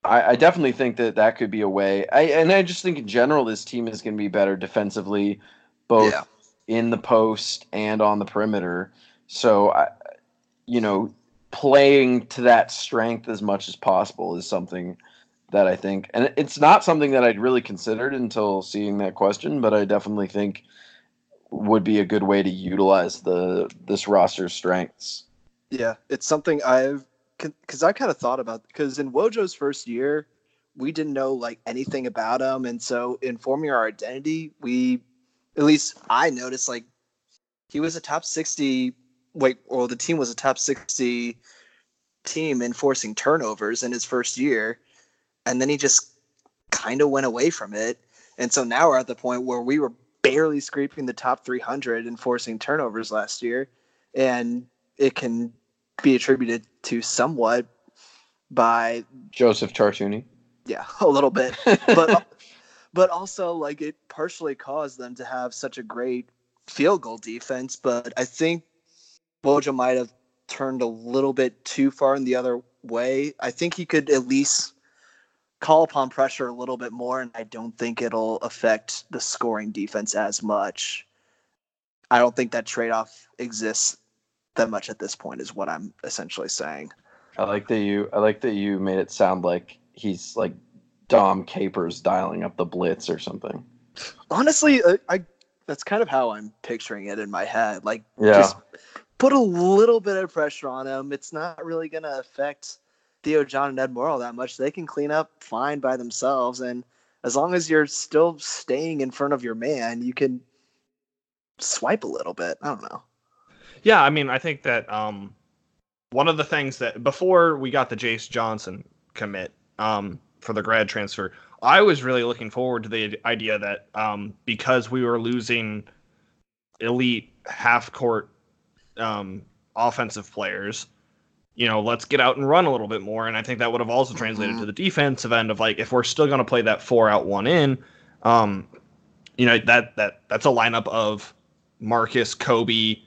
I, I definitely think that that could be a way. I and I just think in general this team is going to be better defensively, both Yeah. in the post and on the perimeter. So I, you know, playing to that strength as much as possible is something that I think, and it's not something that I'd really considered until seeing that question, but I definitely think would be a good way to utilize the this roster's strengths. Yeah, it's something I've because I kind of thought about because in Wojo's first year, we didn't know like anything about him, and so in forming our identity, we at least I noticed like he was a top sixty. Wait, well, the team was a top sixty team in forcing turnovers in his first year, and then he just kind of went away from it, and so now we're at the point where we were barely scraping the top 300 in forcing turnovers last year, and it can be attributed to somewhat by Joseph Chartouny. yeah [laughs] a little bit. But [laughs] but also like it partially caused them to have such a great field goal defense but i think Wojo might have turned a little bit too far in the other way. I think he could at least call upon pressure a little bit more and i don't think it'll affect the scoring defense as much. I don't think that trade-off exists that much at this point is what i'm essentially saying. I like that you. I like that you made it sound like he's like Dom Capers dialing up the blitz or something. honestly I, I that's kind of how i'm picturing it in my head like Yeah, just put a little bit of pressure on him. It's not really going to affect theo john and ed morrow that much. They can clean up fine by themselves and as long as you're still staying in front of your man you can swipe a little bit. I don't know Yeah, I mean, I think that um, one of the things that before we got the Jayce Johnson commit um, for the grad transfer, I was really looking forward to the idea that um, because we were losing elite half court um, offensive players, you know, let's get out and run a little bit more. And I think that would have also translated Mhm. to the defensive end of like if we're still going to play that four out one in, um, you know that that that's a lineup of Markus, Koby,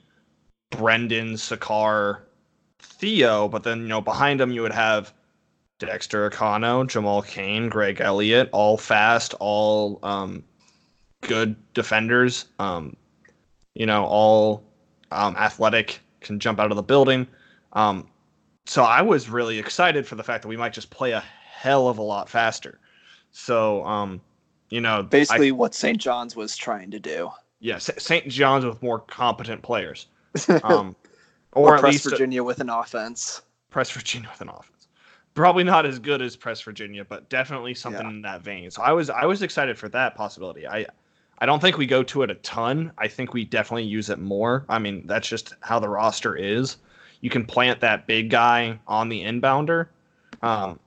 Brendan, Sacar, Theo, but then you know behind him you would have Dexter Akanno, Jamal Cain, Greg Elliott, all fast, all um, good defenders. Um, you know, all um, athletic, can jump out of the building. Um, so I was really excited for the fact that we might just play a hell of a lot faster. So, um, you know, I- basically what st john's was trying to do yeah, St. John's with more competent players, um, [laughs] or, or, at press least virginia with an offense press Virginia with an offense. Probably not as good as press Virginia, but definitely something Yeah. in that vein. So I was I was excited for that possibility. I I don't think we go to it a ton. I think we definitely use it more. I mean, that's just how the roster is. You can plant that big guy on the inbounder, um,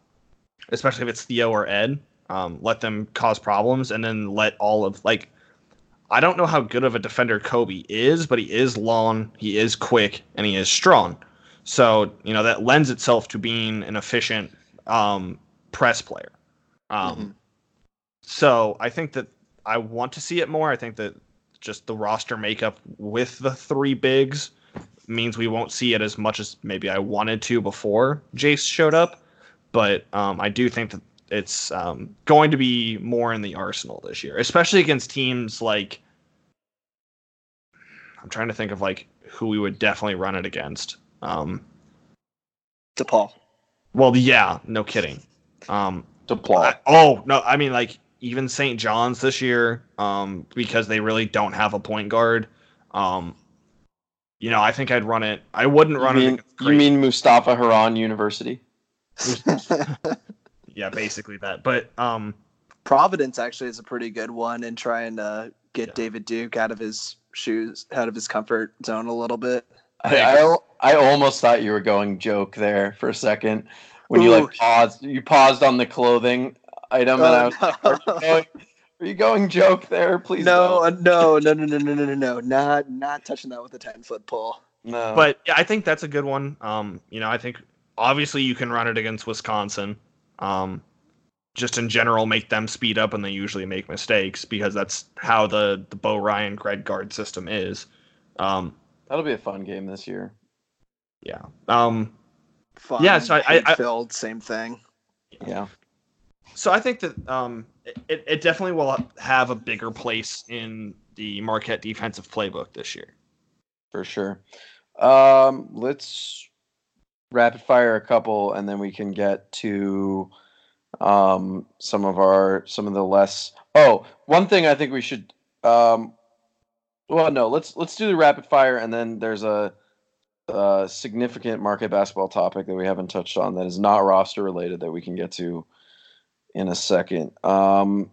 especially if it's Theo or Ed. Um, let them cause problems, and then let all of like. I don't know how good of a defender Koby is, but he is long, he is quick, and he is strong. So you know that lends itself to being an efficient um, press player. Um, Mhm. So I think that I want to see it more. I think that just the roster makeup with the three bigs means we won't see it as much as maybe I wanted to before Jayce showed up. But um, I do think that it's um, going to be more in the arsenal this year, especially against teams like. I'm trying to think of like who we would definitely run it against. Um, DePaul. well, yeah, no kidding. Um, Deploy. I- oh no, I mean like even St. John's this year, um, because they really don't have a point guard. Um, you know, I think I'd run it. I wouldn't You run mean, it. against you mean Mustapha Heron University? [laughs] yeah, basically that. But um, Providence actually is a pretty good one in trying to get Yeah. David Duke out of his shoes, out of his comfort zone a little bit. I, I, I almost thought you were going joke there for a second when you like paused. You paused on the clothing item, and I was Oh, like, are, you going, are you going joke there? Please no, uh, no, no, no, no, no, no, no, no, not not touching that with a ten foot pole. no. but yeah, I think that's a good one. Um, you know, I think obviously you can run it against Wisconsin. Um, just in general, make them speed up, and they usually make mistakes because that's how the the Bo Ryan Greg Gard system is. Um, that'll be a fun game this year. Yeah. Um, fun. Yeah, so I- I- I- filled same thing. Yeah. So I think that um, it, it definitely will have a bigger place in the Marquette defensive playbook this year. for sure. Um, let's rapid fire a couple, and then we can get to um, some of our some of the less. Oh, one thing I think we should. Um, well, no, let's let's do the rapid fire, and then there's a, a significant Marquette basketball topic that we haven't touched on that is not roster related that we can get to in a second. Um,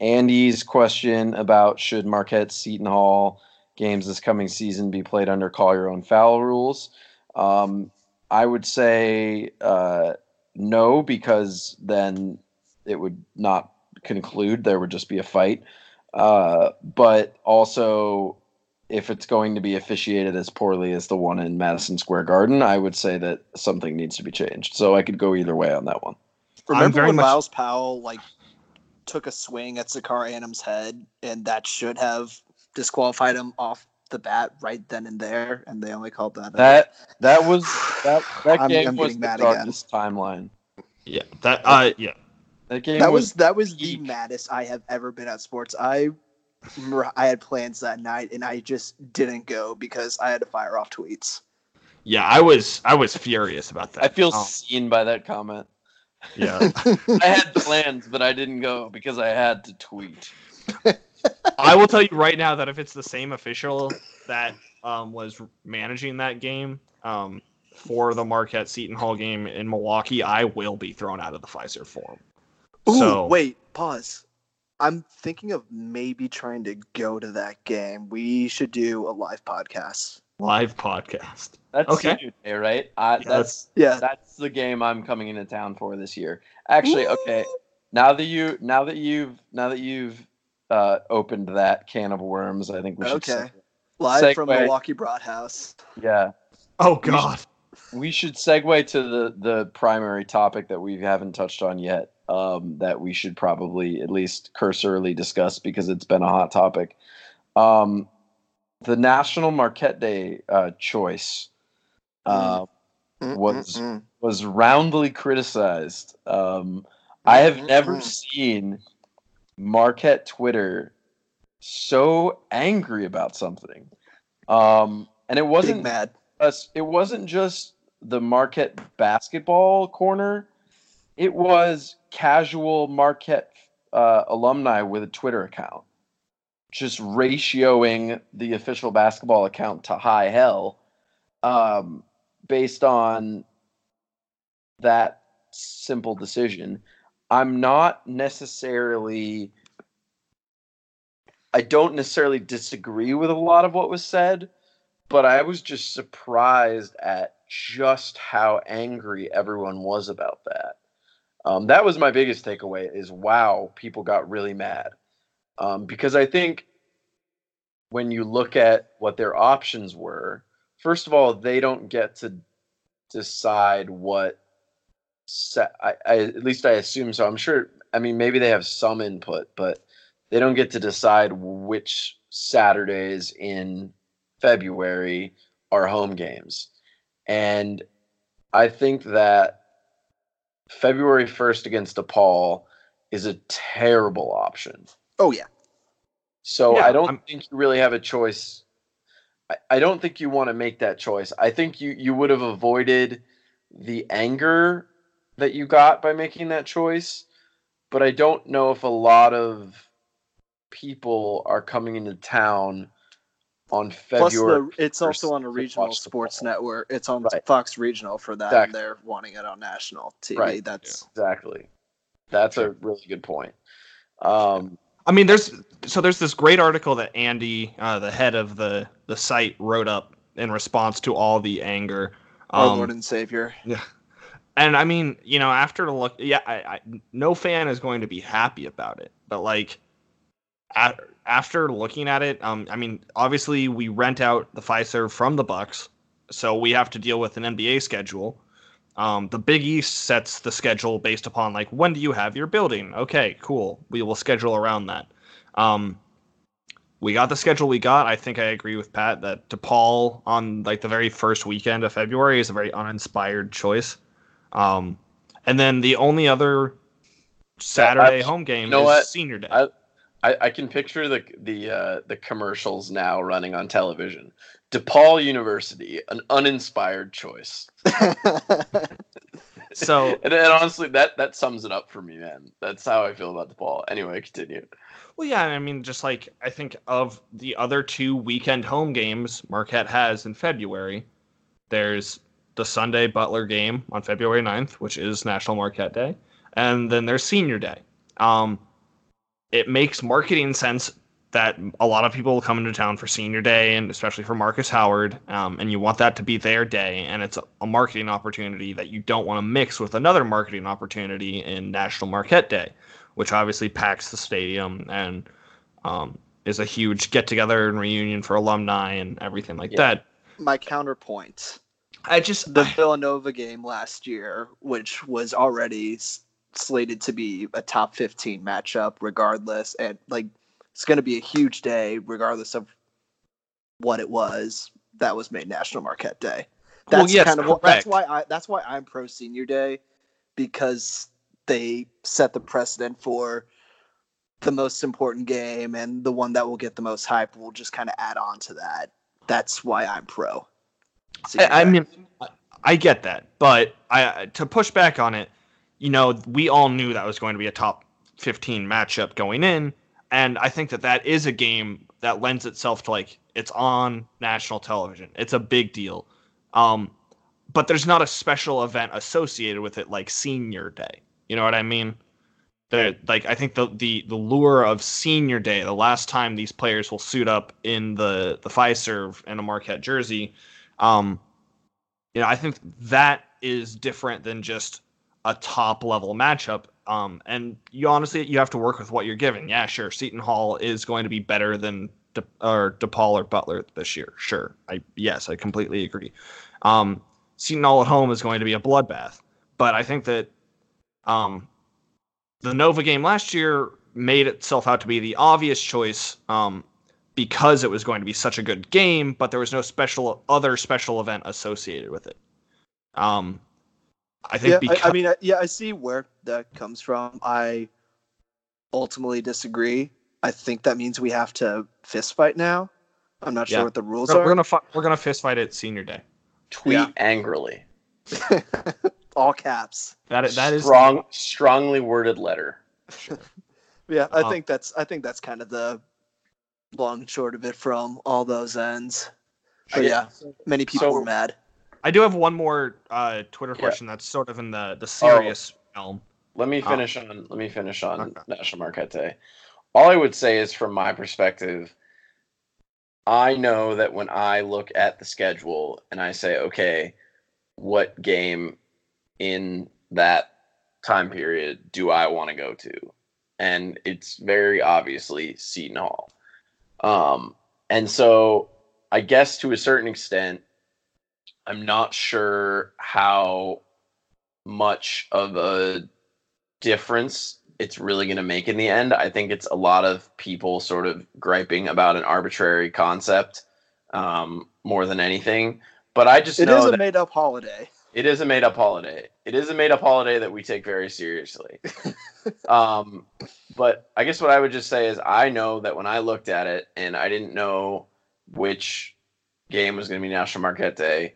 Andy's question about should Marquette Seton Hall games this coming season be played under call your own foul rules. Um, I would say uh, no, because then it would not conclude. There would just be a fight. Uh, but also, if it's going to be officiated as poorly as the one in Madison Square Garden, I would say that something needs to be changed. So I could go either way on that one. Remember when much- Myles Powell like took a swing at Sacar Adams' head, and that should have disqualified him off the bat right then and there, and they only called that. a- That that was [sighs] that that I'm- game I'm was getting the mad again. darkest timeline. Yeah, that uh, yeah, That game that was, was that was the maddest I have ever been at sports. I remember I had plans that night, and I just didn't go because I had to fire off tweets. yeah. I was I was furious about that. I feel Um, seen by that comment. yeah. [laughs] I had [laughs] plans, but I didn't go because I had to tweet. [laughs] [laughs] I will tell you right now that if it's the same official that um, was managing that game um, for the Marquette Seton Hall game in Milwaukee, I will be thrown out of the Fiserv Forum. Ooh, So- wait, pause. I'm thinking of maybe trying to go to that game. We should do a live podcast. Live podcast. That's Okay. senior day, right? I, Yeah, that's Yeah. that's the game I'm coming into town for this year. Actually, okay. Now that you now that you've now that you've uh, opened that can of worms, I think we should. Okay. seg- Live from Segue. Milwaukee Broadhouse. yeah, Oh We should- God. we should segue to the the primary topic that we haven't touched on yet. Um, that we should probably at least cursorily discuss because it's been a hot topic. Um, the National Marquette Day uh, choice. Uh, Was- Mm-mm-mm. was roundly criticized. Um, I have never seen Marquette Twitter so angry about something. Um, and it wasn't mad. us. It wasn't just the Marquette basketball corner. It was casual Marquette uh, alumni with a Twitter account, just ratioing the official basketball account to high hell, um, based on that simple decision. I'm not necessarily. I don't necessarily disagree with a lot of what was said, but I was just surprised at just how angry everyone was about that. Um, that was my biggest takeaway is wow, people got really mad. Um, because I think when you look at what their options were, first of all, they don't get to decide what set, I, I, at least I assume so. I'm sure, I mean, maybe they have some input, but they don't get to decide which Saturdays in February are home games. And I think that February 1st against DePaul is a terrible option. Oh yeah. So Yeah, I don't I'm- think you really have a choice. I, I don't think you want to make that choice. I think you, you would have avoided the anger that you got by making that choice. But I don't know if a lot of people are coming into town on Plus, February. the, it's also on a regional sports network. It's on Right. Fox Regional for that, Exactly. and they're wanting it on national TV. Right. That's Exactly. That's a really good point. Um, I mean, there's so there's this great article that Andy, uh, the head of the the site, wrote up in response to all the anger. our Um, Lord and Savior. And I mean, you know, after the look, yeah, I, I, no fan is going to be happy about it. But like, a after looking at it, um, I mean, obviously we rent out the Fiserv from the Bucks, so we have to deal with an NBA schedule. Um, the Big East sets the schedule based upon like when do you have your building? Okay, cool. We will schedule around that. Um, we got the schedule we got. I think I agree with Pat that DePaul on like the very first weekend of February is a very uninspired choice. Um, and then the only other Saturday I- home game you know is what? Senior Day. I, I, I can picture the the uh, the commercials now running on television. DePaul University, an uninspired choice. [laughs] so And, and honestly, that that sums it up for me, man. That's how I feel about DePaul. Anyway, continue. Well, yeah, I mean, just like I think of the other two weekend home games Marquette has in February, there's the Sunday Butler game on February 9th, which is National Marquette Day, and then there's Senior Day. Um, it makes marketing sense that a lot of people will come into town for Senior Day, and especially for Markus Howard, um, and you want that to be their day, and it's a, a marketing opportunity that you don't want to mix with another marketing opportunity in National Marquette Day which obviously packs the stadium and um, is a huge get together and reunion for alumni and everything like Yeah. that. My counterpoint: I just the Villanova game last year, which was already s- slated to be a top 15 matchup, regardless, and like it's going to be a huge day, regardless of what it was. That was made National Marquette Day. Well, That's yes, kind of what, that's why I that's why I'm pro Senior Day because they set the precedent for the most important game and the one that will get the most hype will just kind of add on to that. That's why I'm pro. I, I mean, I- get that, but I to push back on it, you know, we all knew that was going to be a top 15 matchup going in, and I think that that is a game that lends itself to like it's on national television. It's a big deal, um, but there's not a special event associated with it like Senior Day. You know what I mean? The, like I think the, the the lure of Senior Day, the last time these players will suit up in the the Fiserv and a Marquette jersey, um, you know, I think that is different than just a top level matchup. Um, and you honestly, you have to work with what you're given. Yeah, sure. Seton Hall is going to be better than De, or DePaul or Butler this year. Sure. I yes, I completely agree. Um, Seton Hall at home is going to be a bloodbath, but I think that um, the Nova game last year made itself out to be the obvious choice um, because it was going to be such a good game, but there was no special other special event associated with it. Um, I think yeah, because I, I mean, I, yeah, I see where that comes from. I ultimately disagree. I think that means we have to fist fight now. I'm not Yeah. sure what the rules we're, are. we're gonna fi- we're gonna fist fight at senior day. Tweet Yeah. angrily. [laughs] All caps. That is, that is strong, strongly worded letter. [laughs] Yeah, I Um, think that's I think that's kind of the long and short of it from all those ends. But yeah, many people So- were mad. I do have one more uh, Twitter Yeah. question that's sort of in the the serious realm. Let me Oh. finish on. Let me finish on Okay. National Marquette Day. All I would say is, from my perspective, I know that when I look at the schedule and I say, okay, what game in that time period do I want to go to? And it's very obviously Seton Hall. Um, and so I guess to a certain extent, I'm not sure how much of a difference it's really going to make in the end. I think it's a lot of people sort of griping about an arbitrary concept um, more than anything. But I just It is a made up holiday. it is a made up holiday. It is a made up holiday that we take very seriously. [laughs] um, but I guess what I would just say is I know that when I looked at it and I didn't know which game was going to be National Marquette Day,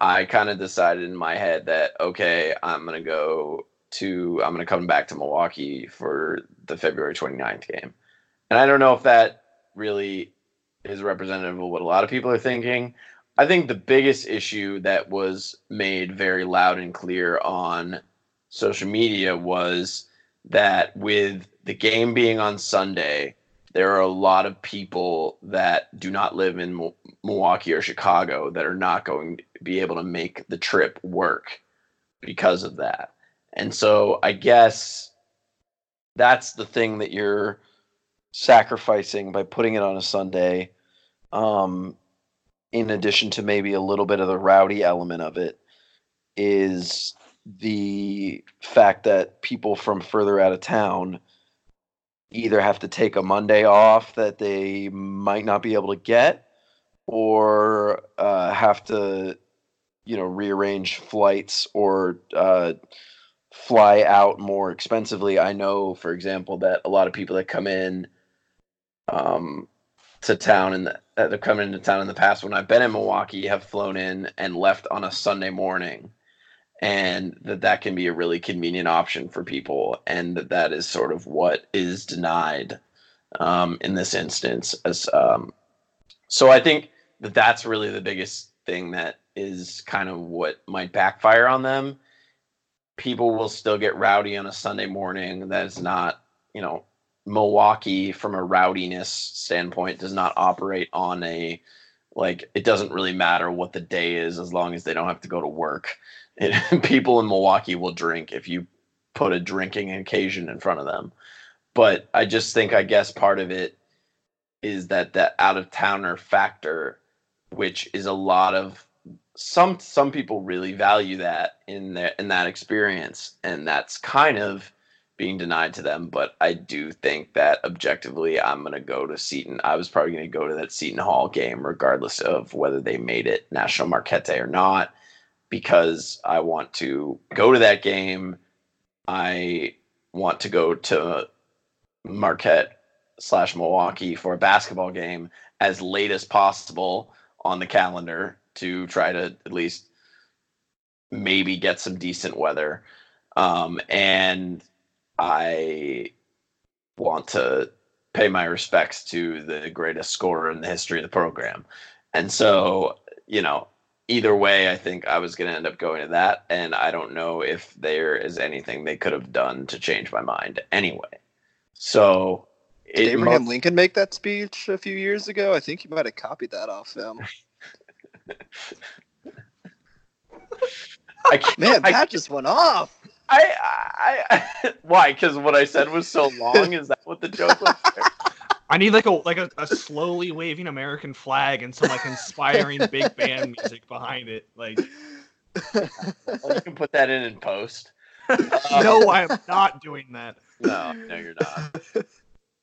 I kind of decided in my head that okay, I'm going to go to I'm going to come back to Milwaukee for the February 29th game. And I don't know if that really is representative of what a lot of people are thinking. I think the biggest issue that was made very loud and clear on social media was that with the game being on Sunday, there are a lot of people that do not live in Mil- Milwaukee or Chicago that are not going to be able to make the trip work because of that. And so I guess that's the thing that you're sacrificing by putting it on a Sunday. Um, in addition to maybe a little bit of the rowdy element of it, is the fact that people from further out of town either have to take a Monday off that they might not be able to get, or uh, have to, you know, rearrange flights or uh, fly out more expensively. I know, for example, that a lot of people that come in um, to town and that have come into town in the past when I've been in Milwaukee have flown in and left on a Sunday morning and that that can be a really convenient option for people and that that is sort of what is denied um, in this instance as um, so i think that that's really the biggest thing that is kind of what might backfire on them. People will still get rowdy on a sunday morning that is not you know milwaukee from a rowdiness standpoint does not operate on a like it doesn't really matter what the day is as long as they don't have to go to work [laughs] it, people in Milwaukee will drink if you put a drinking occasion in front of them. But I just think, I guess, part of it is that that out of towner factor, which is a lot of some some people really value that in their in that experience, and that's kind of being denied to them. But I do think that objectively, I'm gonna go to Seton. I was probably gonna go to that Seton Hall game, regardless of whether they made it National Marquette or not because I want to go to that game. I want to go to Marquette slash Milwaukee for a basketball game as late as possible on the calendar to try to at least maybe get some decent weather. Um, and I want to pay my respects to the greatest scorer in the history of the program. And so, you know, either way, I think I was going to end up going to that. And I don't know if there is anything they could have done to change my mind anyway. So. Did Abraham mo- Lincoln make that speech a few years ago? I think you might have copied that off him. [laughs] I can't, Man, that just went off. I, I, I [laughs] why? Because what I said was so long. Is that what the joke was? [laughs] I need like a like a, a slowly waving American flag and some like inspiring big [laughs] band music behind it. Like well, you can put that in in post. [laughs] no, I am not doing that. No, no, you're not.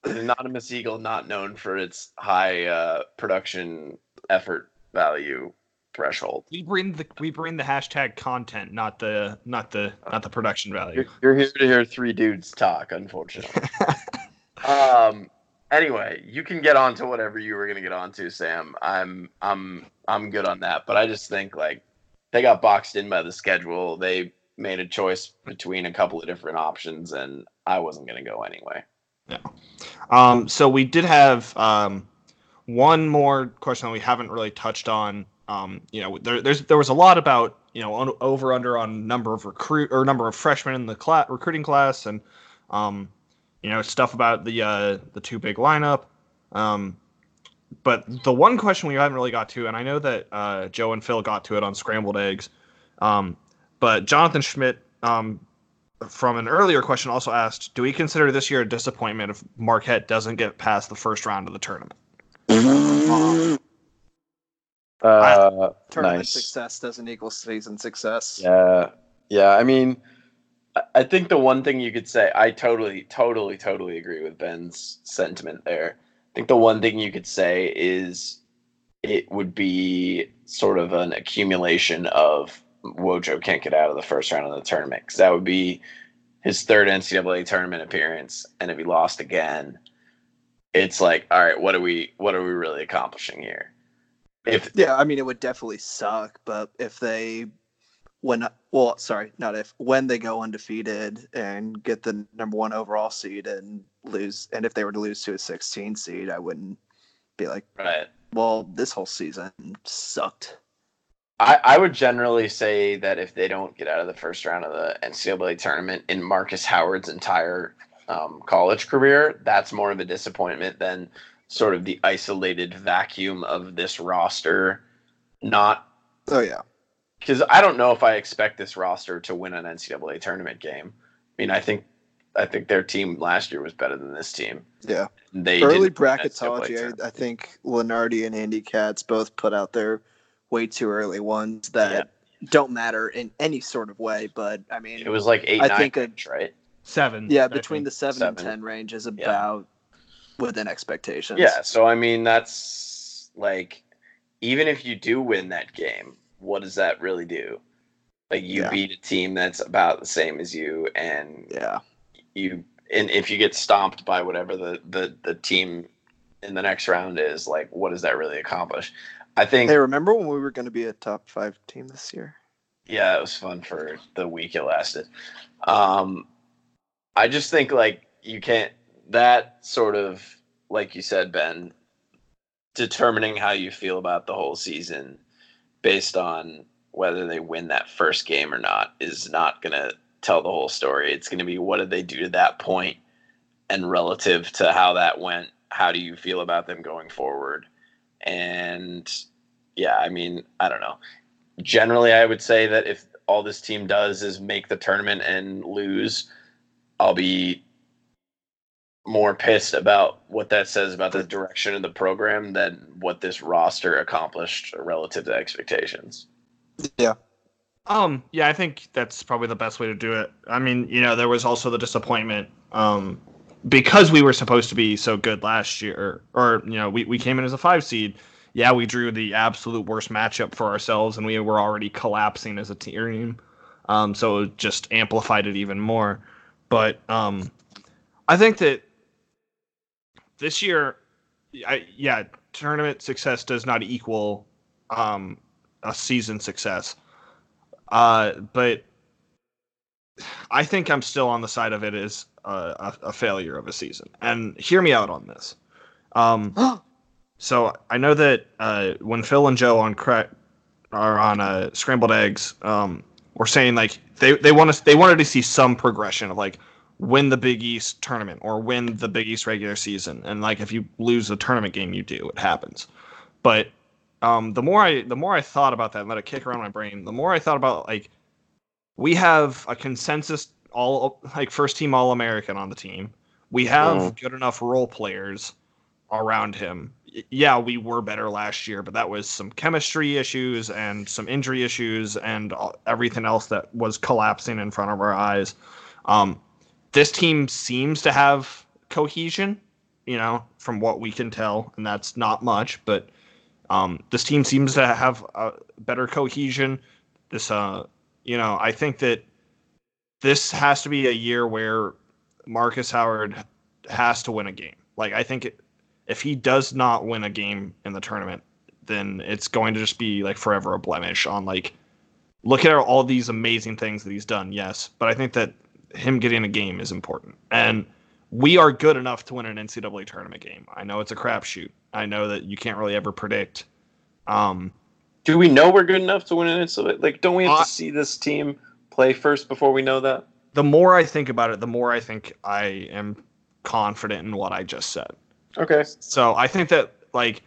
Anonymous Eagle, not known for its high uh, production effort value threshold. We bring the we bring the hashtag content, not the not the not the production value. You're, you're here to hear three dudes talk, unfortunately. [laughs] um, anyway, you can get on to whatever you were gonna get on to, Sam. I'm I'm I'm good on that. But I just think like they got boxed in by the schedule. They made a choice between a couple of different options, and I wasn't gonna go anyway. Yeah. Um, so we did have um, one more question that we haven't really touched on. Um, you know, there, there's there was a lot about you know on, over under on number of recruit or number of freshmen in the class recruiting class, and um, you know stuff about the uh, the two big lineup. Um, but the one question we haven't really got to, and I know that uh, Joe and Phil got to it on scrambled eggs, um, but Jonathan Schmidt um, from an earlier question also asked, "Do we consider this year a disappointment if Marquette doesn't get past the first round of the tournament?" Uh, tournament nice. success doesn't equal season success. Yeah, yeah. I mean, I think the one thing you could say, I totally, totally, totally agree with Ben's sentiment there. I think the one thing you could say is it would be sort of an accumulation of Wojo can't get out of the first round of the tournament because that would be his third NCAA tournament appearance, and if he lost again, it's like, all right, what are we, what are we really accomplishing here? If yeah, I mean, it would definitely suck, but if they when well sorry not if when they go undefeated and get the number one overall seed and lose and if they were to lose to a 16 seed i wouldn't be like right. well this whole season sucked. I, I would generally say that if they don't get out of the first round of the ncaa tournament in markus howard's entire um, college career that's more of a disappointment than sort of the isolated vacuum of this roster not oh yeah because I don't know if I expect this roster to win an NCAA tournament game. I mean, I think I think their team last year was better than this team. Yeah, they early bracketology. I, I, think Lunardi and Andy Katz both put out their way too early ones that yeah. don't matter in any sort of way. But I mean, it was like eight. I think a, right. seven. Yeah, between the seven, and ten range is about within expectations. Yeah, so I mean that's like even if you do win that game, what does that really do? Like you Yeah. beat a team that's about the same as you and Yeah. you and if you get stomped by whatever the the, the team in the next round is, like what does that really accomplish? I think Hey, remember when we were going to be a top five team this year? yeah, it was fun for the week it lasted. Um, I just think like you can't that sort of like you said, Ben, determining how you feel about the whole season based on whether they win that first game or not is not going to tell the whole story. It's going to be what did they do to that point and relative to how that went, how do you feel about them going forward? And yeah, I mean, I don't know generally I would say that if all this team does is make the tournament and lose, I'll be more pissed about what that says about the direction of the program than what this roster accomplished relative to expectations. Yeah. Um, yeah, I think that's probably the best way to do it. I mean, you know, there was also the disappointment um, because we were supposed to be so good last year, or you know, we, we came in as a five seed. Yeah, we drew the absolute worst matchup for ourselves, and we were already collapsing as a team. Um, so it just amplified it even more. But um, I think that this year, I, yeah, tournament success does not equal um, a season success. Uh, but I think I'm still on the side of it as a, a, failure of a season. And hear me out on this. Um, [gasps] so I know that uh, when Phil and Joe on cra- are on uh, scrambled eggs, um, were saying like they they want us they wanted to see some progression of like win the Big East tournament or win the Big East regular season, and like if you lose the tournament game, you do it happens. But um, the more I the more I thought about that and let it kick around my brain, the more I thought about like we have a consensus all like first team All American on the team. We have Mhm. good enough role players around him. Yeah, we were better last year, but that was some chemistry issues and some injury issues and everything else that was collapsing in front of our eyes. Um, this team seems to have cohesion, you know, from what we can tell, and that's not much, but um, this team seems to have a better cohesion. This, uh, you know, I think that this has to be a year where Markus Howard has to win a game. Like, I think it, if he does not win a game in the tournament, then it's going to just be like forever a blemish on like, look at all these amazing things that he's done. Yes, but I think that him getting a game is important, and we are good enough to win an NCAA tournament game. I know it's a crapshoot. I know that you can't really ever predict. Um, Do we know we're good enough to win an NCAA? like, don't we have to see this team play first before we know that? the more I think about it, the more I think I am confident in what I just said. Okay. So I think that like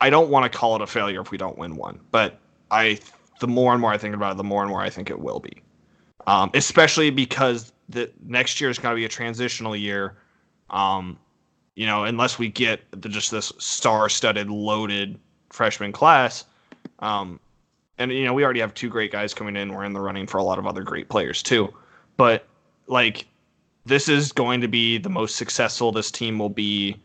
I don't want to call it a failure if we don't win one, but I the more and more I think about it, the more and more I think it will be. Um, especially because the next year is going to be a transitional year. Um, you know, unless we get the, just this star-studded, loaded freshman class. Um, and you know, we already have two great guys coming in. We're in the running for a lot of other great players too. But like this is going to be the most successful this team will be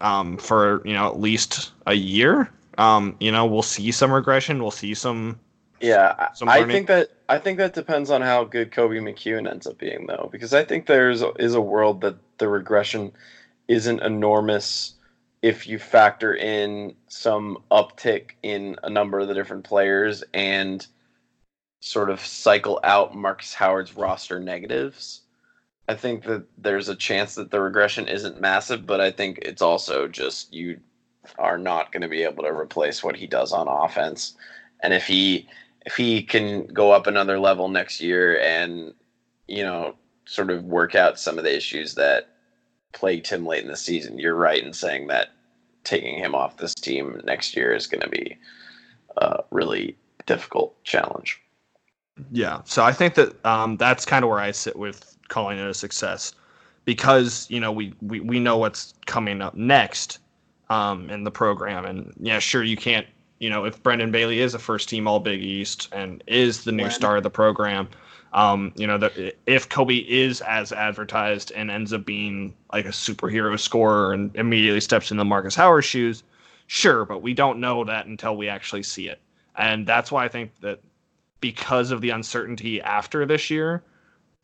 um, for you know at least a year. Um, you know, we'll see some regression. We'll see some. Yeah, I- Some I think that I think that depends on how good Koby McEwen ends up being, though, because I think there's is a world that the regression isn't enormous if you factor in some uptick in a number of the different players and sort of cycle out Markus Howard's roster negatives. I think that there's a chance that the regression isn't massive, but I think it's also just you are not going to be able to replace what he does on offense. And if he if he can go up another level next year and you know sort of work out some of the issues that plagued him late in the season, you're right in saying that taking him off this team next year is going to be a really difficult challenge. Yeah. So I think that um, that's kind of where I sit with calling it a success because you know we we, we know what's coming up next um, in the program, and yeah, sure you can't. You know, if Brendan Bailey is a first team All Big East and is the new star of the program, Um, you know, the, if Koby is as advertised and ends up being like a superhero scorer and immediately steps into Markus Howard's shoes, sure, but we don't know that until we actually see it. And that's why I think that because of the uncertainty after this year,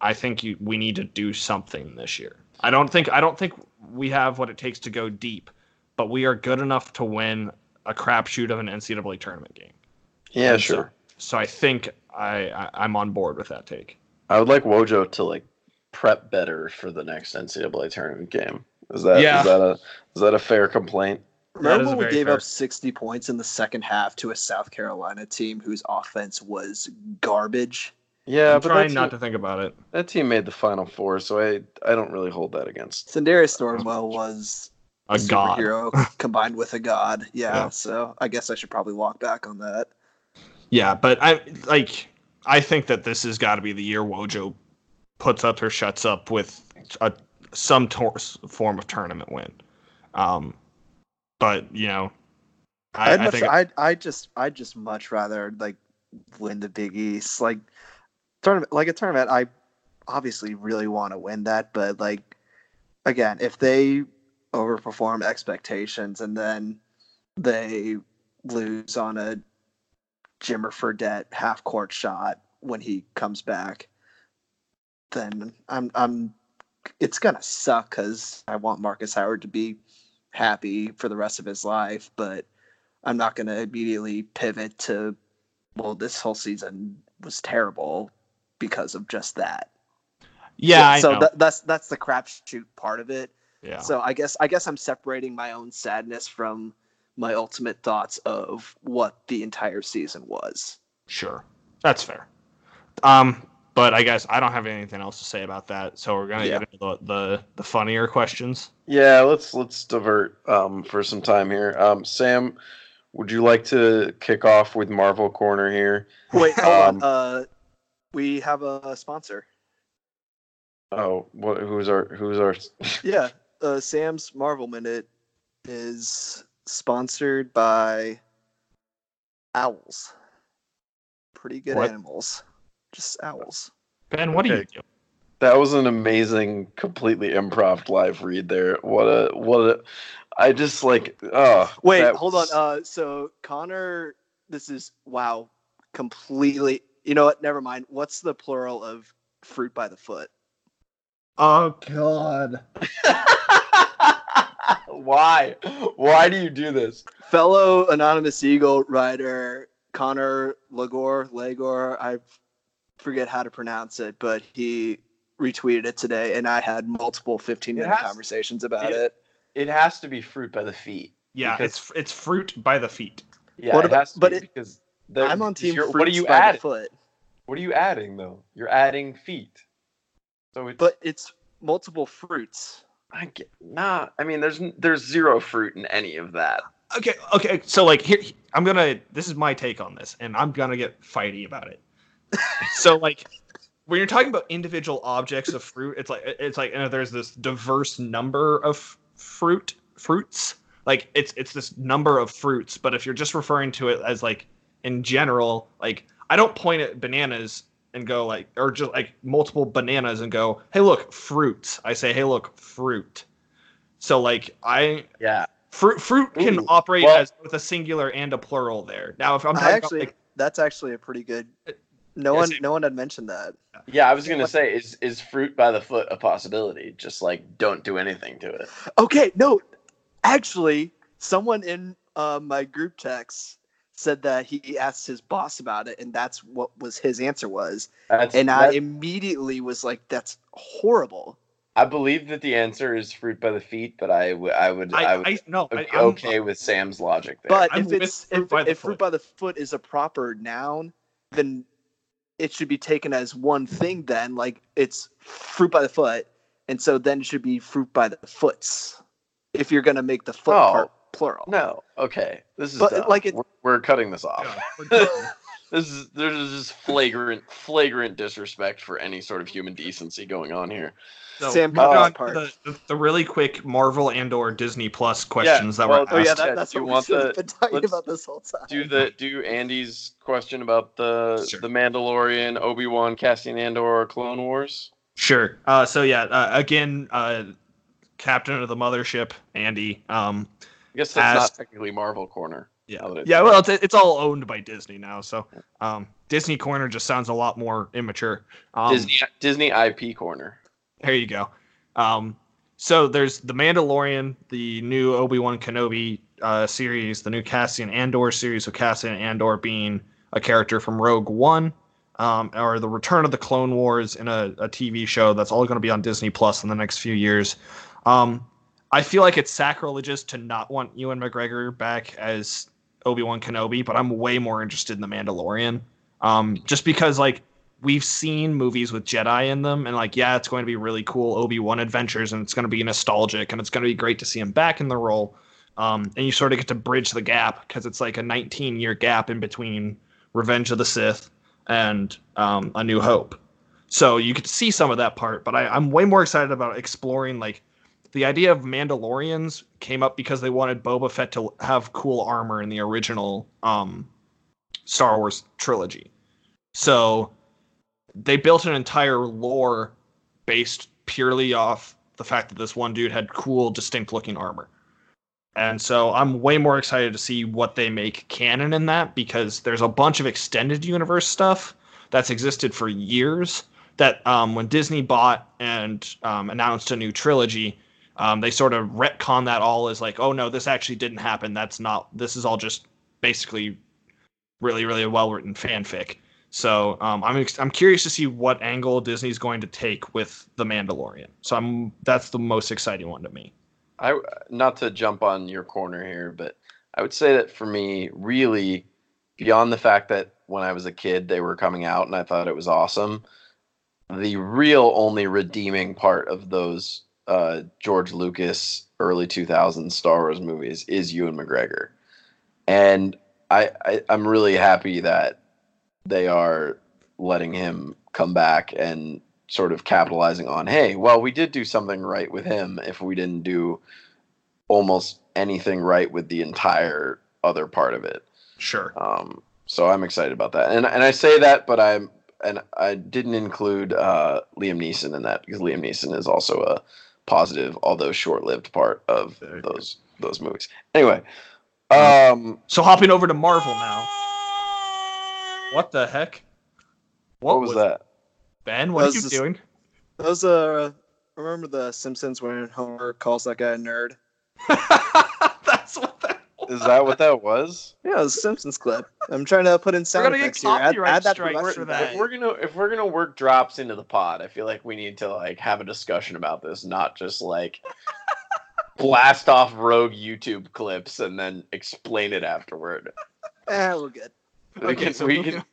I think you, we need to do something this year. I don't think I don't think we have what it takes to go deep, but we are good enough to win a crapshoot of an NCAA tournament game. Yeah, And sure. So, so I think I, I I'm on board with that take. I would like Wojo to like prep better for the next NCAA tournament game. Is that is Yeah. is that a is that a fair complaint? Remember when we gave fair. up 60 points in the second half to a South Carolina team whose offense was garbage? Yeah, I'm but trying that not to think about it. that team made the final four, so I I don't really hold that against. Sindarius Thornwell was A god. superhero combined with a god. Yeah, Yeah. so I guess I should probably walk back on that. Yeah, but I like I think that this has got to be the year Wojo puts up or shuts up with a some tor- form of tournament win. Um, but you know, I, I'd I think I'd, I'd just, I'd just much rather like win the Big East, like tournament, like a tournament. I obviously really want to win that, but like again, if they overperform expectations and then they lose on a Jimmer Fredette half court shot when he comes back, then I'm, I'm, it's gonna suck because I want Markus Howard to be happy for the rest of his life, but I'm not to immediately pivot to, well, this whole season was terrible because of just that. yeah, I so know. that, that's that's the crapshoot part of it. Yeah, So I guess I guess I'm separating my own sadness from my ultimate thoughts of what the entire season was. sure, that's fair. Um, but I guess I don't have anything else to say about that. So we're gonna Yeah. get into the, the the funnier questions. Yeah, let's let's divert um, for some time here. Um, Sam, would you like to kick off with Marvel Corner here? Wait, hold Um, on. Uh, we have a sponsor. Oh, what? Who's our who's our? Yeah, uh, Sam's Marvel Minute is sponsored by owls. Pretty good What? animals. Just owls. Ben, what do you Okay. do? That was an amazing, completely improv live read there. What a what a! I just like oh Wait, that hold on. Uh, so Connor, this is wow, completely. You know what? Never mind. What's the plural of fruit by the foot? Oh God. [laughs] Why? Why do you do this? Fellow anonymous eagle rider Connor Lagor Lagor. I forget how to pronounce it, but he retweeted it today, and I had multiple 15 minute conversations about it- it. It has to be fruit by the feet. Yeah, it's it's fruit by the feet. Yeah, What it about- has to but be it- because the- I'm on team you're- fruits What are you by the adding? foot, What are you adding though? You're adding feet. So it's but it's multiple fruits. I get nah. I mean, there's there's zero fruit in any of that. Okay, okay. So like here, I'm gonna. This is my take on this, and I'm gonna get fighty about it. [laughs] so like, when you're talking about individual objects of fruit, it's like it's like you know, there's this diverse number of fruit fruits. Like it's it's this number of fruits, but if you're just referring to it as like in general, like I don't point at bananas and go like, or just like multiple bananas and go, hey look, fruits. I say, hey look, fruit. So like I Yeah. Fruit fruit can Ooh, operate well- as both a singular and a plural there. Now, if I'm I actually, about like, that's actually a pretty good. No Yeah, one, same. no one had mentioned that. Yeah, I was gonna say, is is fruit by the foot a possibility? Just like don't do anything to it. Okay, no, actually, someone in uh, my group text said that he asked his boss about it, and that's what was his answer was. That's, And I immediately was like, "That's horrible." I believe that the answer is fruit by the feet, but I would I would I, I, would I no, I, be I'm- okay with Sam's logic there. But I'm if it's fruit if, by if fruit by the foot is a proper noun, then it should be taken as one thing. Then, like it's fruit by the foot, and so then it should be fruit by the foots. If you're gonna make the foot Oh. part plural. no, okay, this is But, dumb. like, it- we're, we're cutting this off. yeah, [laughs] this is there's just flagrant flagrant disrespect for any sort of human decency going on here. So, Sam, uh, on part. the, the, the really quick Marvel and or Disney Plus questions that well, were Oh asked. that, Yeah, that's do what we've the- been talking about this whole time. Do the do Andy's question about the Sure. the Mandalorian, Obi Wan, Cassian Andor, or Clone Wars? Sure. Uh, so yeah, uh, again, uh, captain of the mothership, Andy. Um, I guess that's not technically Marvel Corner. yeah, yeah. Well, it's, it's all owned by Disney now, so um, Disney Corner just sounds a lot more immature. Um, Disney Disney IP Corner. There you go. Um, so there's the Mandalorian, the new Obi Wan Kenobi uh, series, the new Cassian Andor series, with Cassian Andor being a character from Rogue One, um, or the Return of the Clone Wars in a, a TV show that's all going to be on Disney Plus in the next few years. Um, I feel like it's sacrilegious to not want Ewan McGregor back as Obi Wan Kenobi, but I'm way more interested in the Mandalorian. Um, just because like we've seen movies with Jedi in them, and like, yeah, it's going to be really cool Obi Wan adventures, and it's going to be nostalgic, and it's going to be great to see him back in the role. Um, and you sort of get to bridge the gap because it's like a 19 year gap in between Revenge of the Sith and um, A New Hope. So you could see some of that part, but I, I'm way more excited about exploring like the idea of Mandalorians came up because they wanted Boba Fett to have cool armor in the original um, Star Wars trilogy. So they built an entire lore based purely off the fact that this one dude had cool, distinct looking armor. And so I'm way more excited to see what they make canon in that because there's a bunch of extended universe stuff that's existed for years. That um, when Disney bought and um, announced a new trilogy, um, they sort of retcon that all as like, oh no, this actually didn't happen. That's not. This is all just basically really, really well written fanfic. So um, I'm ex- I'm curious to see what angle Disney's going to take with the Mandalorian. So I'm that's the most exciting one to me. I not to jump on your corner here, but I would say that for me, really, beyond the fact that when I was a kid they were coming out and I thought it was awesome, the real only redeeming part of those uh, George Lucas early 2000s Star Wars movies is Ewan McGregor, and I, I I'm really happy that they are letting him come back and sort of capitalizing on hey well we did do something right with him if we didn't do almost anything right with the entire other part of it. Sure. um, so i'm excited about that. And, and i say that but i'm and i didn't include uh, liam neeson in that because liam neeson is also a positive although short-lived part of Very good. those those movies anyway um So hopping over to Marvel now. What the heck? what, was, that Ben? What That are was you just- doing? That was uh, remember the Simpsons when Homer calls that guy a nerd? [laughs] That's what that was. Is that what that was Yeah, it was a Simpsons clip. I'm trying to put in sound gonna get effects here. Add, copyright add that strikes for that. if we're gonna if we're gonna work drops into the pod, I feel like we need to like have a discussion about this, not just like [laughs] blast off rogue YouTube clips and then explain it afterward. Eh, we're good. We Okay, can so we moving can on.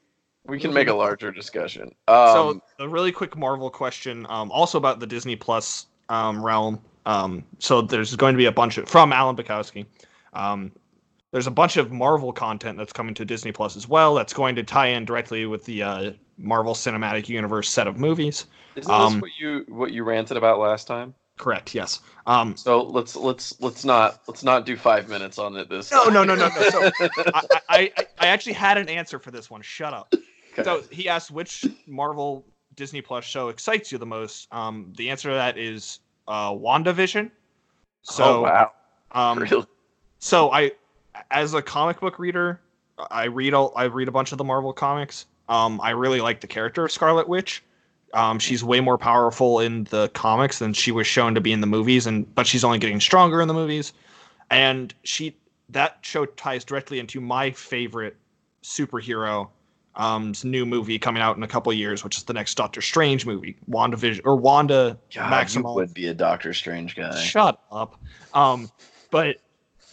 we can make a larger discussion. Um, so a really quick Marvel question, um, also about the Disney Plus um, realm. Um, so there's going to be a bunch of from Alan Bukowski. Um, there's a bunch of Marvel content that's coming to Disney Plus as well. That's going to tie in directly with the uh, Marvel Cinematic Universe set of movies. isn't um, this what you what you ranted about last time? Correct. Yes. Um, So let's let's let's not let's not do five minutes on it this. No, time. no, no, no, no. So- [laughs] I, I, I, actually had an answer for this one. Shut up. Okay. So he asked which Marvel Disney Plus show excites you the most. Um, the answer to that is uh, WandaVision. So, oh wow, um, really? so I, as a comic book reader, I read all, I read a bunch of the Marvel comics. Um, I really like the character of Scarlet Witch. Um, she's way more powerful in the comics than she was shown to be in the movies, and but she's only getting stronger in the movies. And she that show ties directly into my favorite superhero um new movie coming out in a couple years, which is the next Doctor Strange movie, Wanda Vision or Wanda God, Maximoff. you would be a Doctor Strange guy. Shut up. Um, but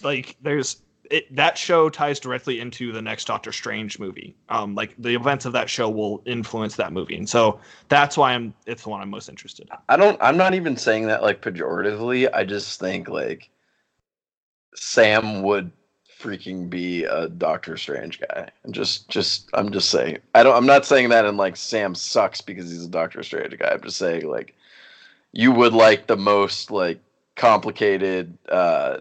like, there's it. That show ties directly into the next Doctor Strange movie. Um, like the events of that show will influence that movie, and so that's why I'm. It's the one I'm most interested. in. I don't. I'm not even saying that like pejoratively. I just think like Sam would freaking be a Doctor Strange guy. I'm just just I'm just saying. I don't I'm not saying that in like Sam sucks because he's a Doctor Strange guy. I'm just saying like you would like the most like complicated uh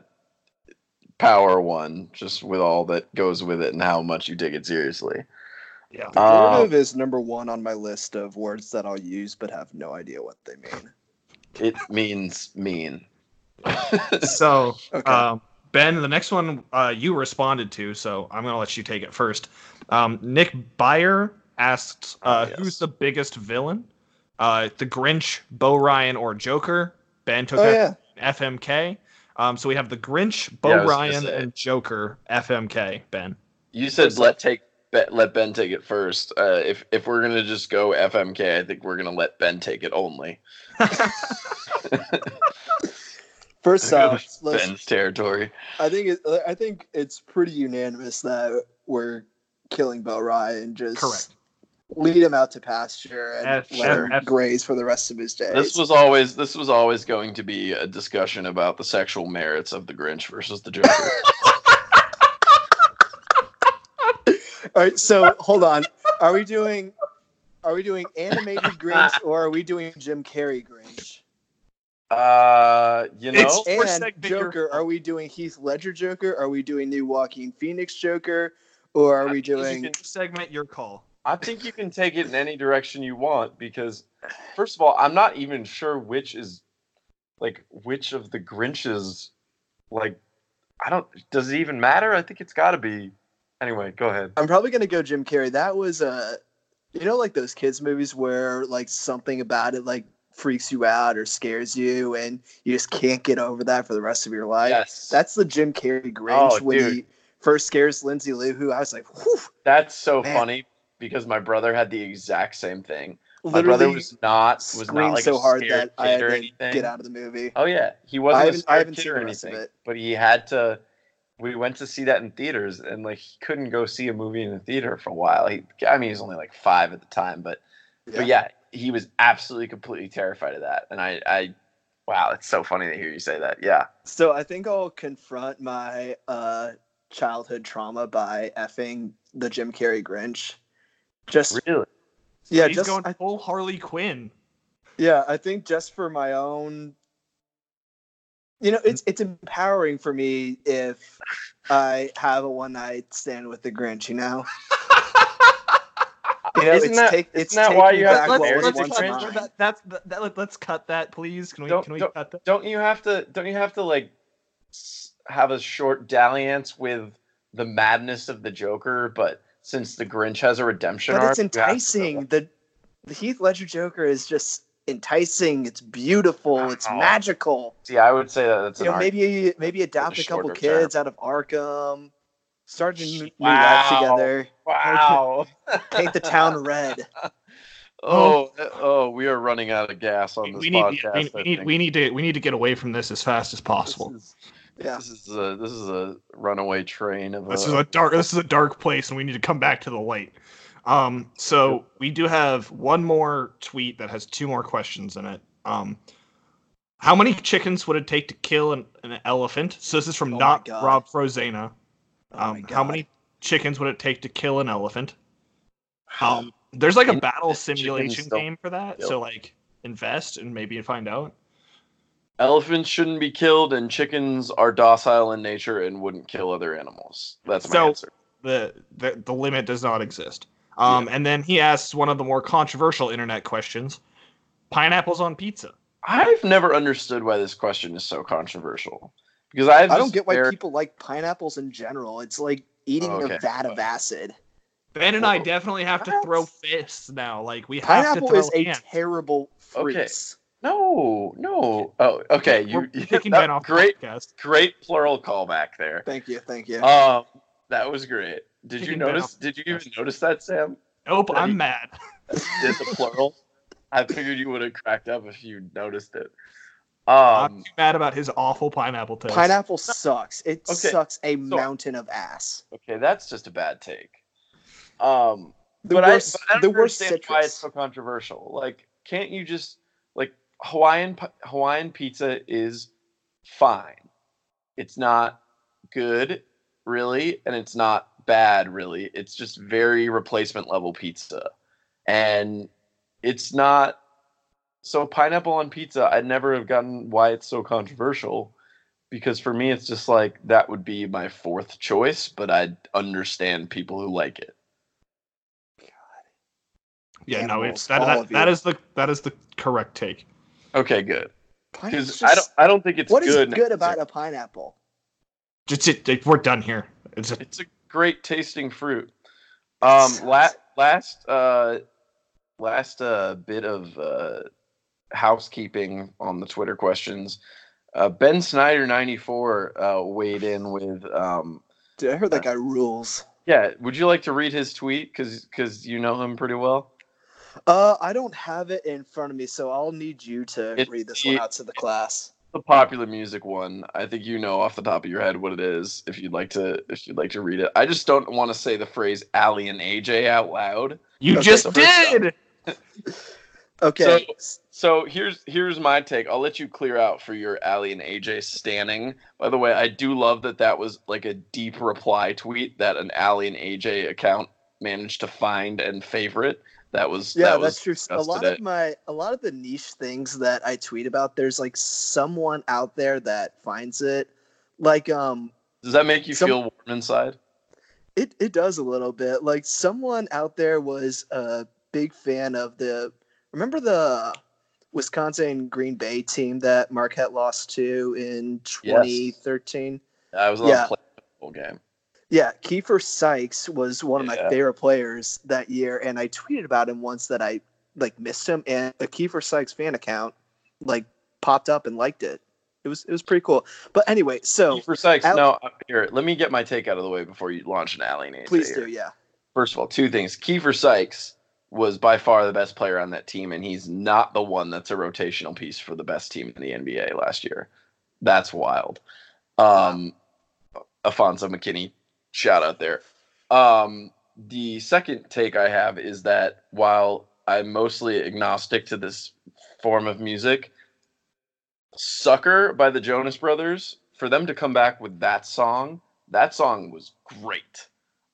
power one just with all that goes with it and how much you take it seriously. Yeah. Um, Furtive is number one on my list of words that I'll use but have no idea what they mean. it means mean. [laughs] So, Okay. um, Ben, the next one uh, you responded to, so I'm going to let you take it first. Um, Nick Byer asked, uh, Oh, yes. "Who's the biggest villain? Uh, the Grinch, Bo Ryan, or Joker?" Ben took oh that yeah. FMK. Um, so we have the Grinch, Bo Yeah, I was gonna Ryan, say. and Joker. FMK. Ben. You said What's let take let Ben take it first. Uh, if if we're gonna just go FMK, I think we're gonna let Ben take it only. [laughs] First off, Ben's territory. I think it, I think it's pretty unanimous that we're killing Bo Ryan. Just Correct. Lead him out to pasture and F- let him F- graze for the rest of his days. This was always this was always going to be a discussion about the sexual merits of the Grinch versus the Joker. [laughs] [laughs] All right, so hold on. Are we doing are we doing animated Grinch [laughs] or are we doing Jim Carrey Grinch? uh, you know, It's- And segment your- Joker, are we doing Heath Ledger Joker? Are we doing new Joaquin Phoenix Joker? Or are we doing segment your call. I think you can take it in any direction you want because, first of all, I'm not even sure which is, like, which of the Grinches, like, I don't. Does it even matter? I think it's got to be. Anyway, go ahead. I'm probably gonna go Jim Carrey. That was uh you know like those kids movies where like something about it like freaks you out or scares you and you just can't get over that for the rest of your life. yes, That's the Jim Carrey Grinch Oh, when dude. he first scares Lindsay Lohan. I was like, whew, that's so Man. funny because my brother had the exact same thing. My brother was not was not like so a hard scared that I had or to anything. get out of the movie. Oh yeah, he wasn't I a haven't- I scared haven't kid seen or the rest of anything, it. but he had to. We went to see that in theaters, and like he couldn't go see a movie in the theater for a while. He, I mean, he was only like five at the time, but but yeah, he was absolutely completely terrified of that. And I, I, wow, it's so funny to hear you say that. Yeah, So I think I'll confront my uh childhood trauma by effing the Jim Carrey Grinch. Just really. yeah, He's just going I full Harley Quinn. Yeah, I think just for my own you know, it's it's empowering for me if I have a one night stand with the Grinch, you know? You know, Isn't it's that- take isn't that why you have back to what marry was the once Grinch? that, that's that, that, let's cut that, please. Can we Don't- can we don't- cut that? Don't you have to? Don't you have to like have a short dalliance with the madness of the Joker? But since the Grinch has a redemption But arc, it's you have to- enticing. The the Heath Ledger Joker is just enticing. It's beautiful. It's magical. See, I would say that that's You know, arc. maybe maybe adopt a couple shorter term. kids out of Arkham, start a new, new Wow. life together, Wow. paint the town [laughs] red. oh, oh, we are running out of gas on this we need podcast. we, we need we need to we need to get away from this as fast as possible. This is, Yeah. this is a this is a runaway train of This a, is a dark this is a dark place and we need to come back to the light. Um so we do have one more tweet that has two more questions in it. Um how many chickens would it take to kill an, an elephant? So this is from Oh not God. Rob Frozena. Oh Um, how many chickens would it take to kill an elephant? Um, there's like a battle simulation game for that. kill. So like invest and maybe find out. Elephants shouldn't be killed, and chickens are docile in nature and wouldn't kill other animals. That's my So- answer. The, the the limit does not exist. Um, and then he asks one of the more controversial internet questions: pineapples on pizza. I've never understood why this question is so controversial because I've I don't just get why very- people like pineapples in general. It's like eating Okay. a vat of acid. Ben and I definitely have to What? throw fists now. Like we have Pineapple to throw is a terrible fruit. Okay. No, no. Oh, okay. We're You [laughs] kicking that- Ben off the great, podcast. great plural callback there. Thank you, thank you. Um, that was great. Did you Kicking Ben notice? Did you even notice that, Sam? Nope, Ready? I'm mad. [laughs] Did the plural? I figured you would have cracked up if you noticed it. I'm Um, too mad about his awful pineapple taste. Pineapple sucks. It Okay, sucks a mountain of ass. okay, that's just a bad take. Um, The but, worst, I, but I don't the worst understand why it's so controversial. Like, can't you just like Hawaiian Hawaiian pizza is fine. It's not good, really, and it's not bad, really. It's just very replacement level pizza, and it's not. So pineapple on pizza, I'd never have gotten why it's so controversial, because for me, it's just like that would be my fourth choice, but I'd understand people who like it. Yeah, no, it's that all that, of that you. is the that is the correct take. Okay, good. Pineapple's Because I don't, I don't think it's What is good. good about a pineapple? Just it, it- we're done here. It's a, It's a great tasting fruit. Um, la- last uh, last uh, bit of uh, housekeeping on the Twitter questions. Uh, ben Snyder ninety four uh, weighed in with. Um, Dude, I heard that guy rules. yeah, would you like to read his tweet? Because Because you know him pretty well. Uh, I don't have it in front of me, so I'll need you to It's read this the- one out to the class. The popular music one. I think you know off the top of your head what it is. If you'd like to, if you'd like to read it, I just don't want to say the phrase "Aly and AJ" out loud. you Okay, just did. [laughs] Okay. So here's here's my take. I'll let you clear out for your Aly and AJ standing. By the way, I do love that that was like a deep reply tweet that an Aly and AJ account managed to find and favorite. That was yeah, that was that's true. A lot today. of my a lot of the niche things that I tweet about, there's like someone out there that finds it. Like um Does that make you some- feel warm inside? it it does a little bit. Like someone out there was a big fan of the remember the Wisconsin Green Bay team that Marquette lost to in 2013? I was on Yeah. a playing game. Yeah, Kiefer Sykes was one of my favorite players that year, and I tweeted about him once that I like missed him, and a Kiefer Sykes fan account like popped up and liked it. It was it was pretty cool. But anyway, so For Sykes, Al- no, here, let me get my take out of the way before you launch an Aly and please do, yeah. First of all, two things. Kiefer Sykes was by far the best player on that team, and he's not the one that's a rotational piece for the best team in the NBA last year. That's wild. Um, Alfonzo McKinnie, shout out there. Um, the second take I have is that while I'm mostly agnostic to this form of music, Sucker by the Jonas Brothers, for them to come back with that song, that song was great.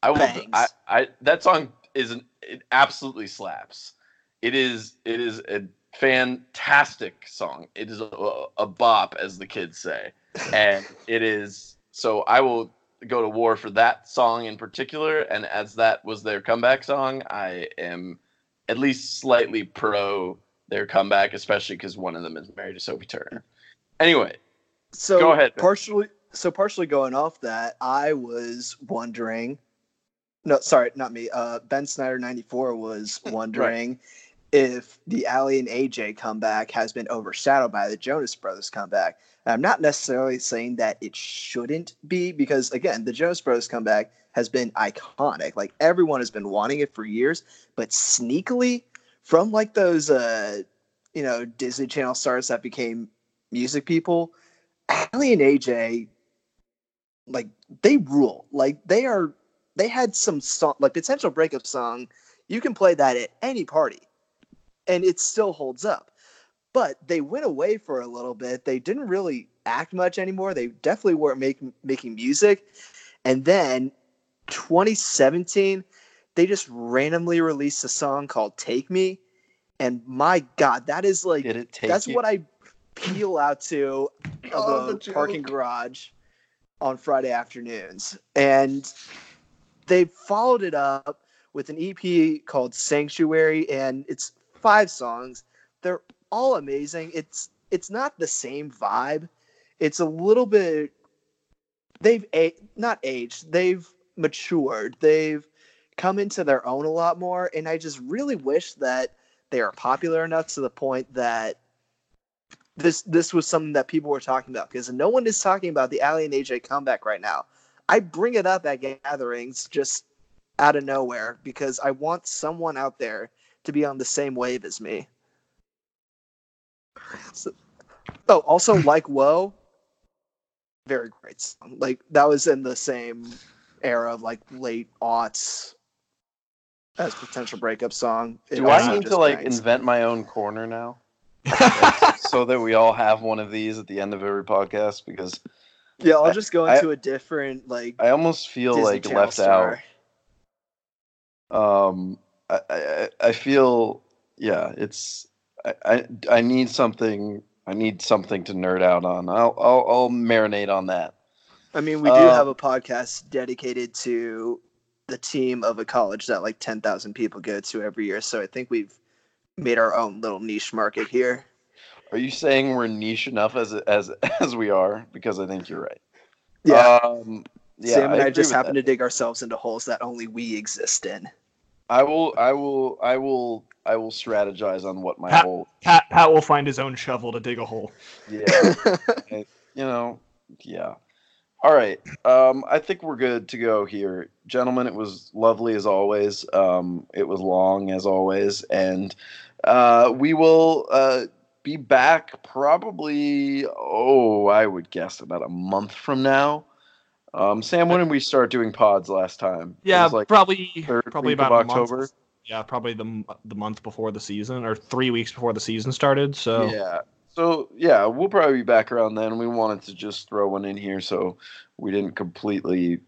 I will I, I that song is an, it absolutely slaps. It is it is a fantastic song. It is a, a bop as the kids say. And it is so I will go to war for that song in particular and as that was their comeback song, I am at least slightly pro their comeback especially cuz one of them is married to Sophie Turner. Anyway, So Go ahead, Ben. partially so partially going off that, I was wondering no, sorry, not me. Uh Ben Snyder 94 was [laughs] wondering if the Aly and AJ comeback has been overshadowed by the Jonas Brothers comeback. And I'm not necessarily saying that it shouldn't be because again, the Jonas Brothers comeback has been iconic. Like everyone has been wanting it for years, but sneakily from like those uh you know Disney Channel stars that became music people, Aly and AJ like they rule. Like they are they had some song like potential breakup song. You can play that at any party and it still holds up. But they went away for a little bit. They didn't really act much anymore. They definitely weren't making making music. And then 2017, they just randomly released a song called Take Me. And my God, that is like did it take that's you? what I peel out to [laughs] of Oh, the, the parking garage on Friday afternoons. And they followed it up with an EP called Sanctuary, and it's five songs. They're all amazing. It's it's not the same vibe. It's a little bit they've a- not aged. They've matured. They've come into their own a lot more, and I just really wish that they are popular enough to the point that this this was something that people were talking about because no one is talking about the Aly and AJ comeback right now. I bring it up at gatherings just out of nowhere because I want someone out there to be on the same wave as me. So- oh, also [laughs] like Whoa, very great song. Like that was in the same era of like late aughts as potential breakup song. It Do I also need to like bangs. invent my own corner now? [laughs] so that we all have one of these at the end of every podcast because Yeah, I'll just go into a different like I almost feel Disney like Channel left star. out. Um, I, I I feel yeah, it's I, I I need something. I need something to nerd out on. I'll I'll, I'll marinate on that. I mean, we do Uh, have a podcast dedicated to the team of a college that like 10,000 people go to every year. So I think we've made our own little niche market here. Are you saying we're niche enough as as [laughs] as we are? Because I think you're right. Yeah. Um, yeah, Sam and I, agree just happen that. to dig ourselves into holes that only we exist in. I will. I will. I will. I will strategize on what my Pat- whole. Pat Pat will find his own shovel to dig a hole. Yeah. [laughs] you know. Yeah. All right. Um, I think we're good to go here, gentlemen. It was lovely as always. Um, it was long as always, and uh, we will uh, be back probably. Oh, I would guess about a month from now. Um, Sam, when did we start doing pods last time? Yeah, like probably probably about a month October. Yeah, probably the the month before the season or three weeks before the season started. So Yeah. So yeah, we'll probably be back around then. We wanted to just throw one in here so we didn't completely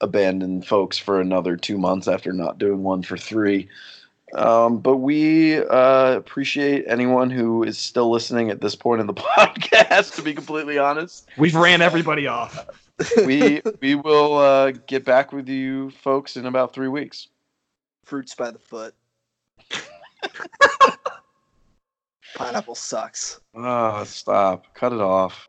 abandon folks for another two months after not doing one for three. Um, but we uh, appreciate anyone who is still listening at this point in the [laughs] podcast. To be completely honest, we've ran everybody off. [laughs] we we will uh, get back with you folks in about three weeks. Fruits by the foot. [laughs] Pineapple sucks. Oh, stop! Cut it off.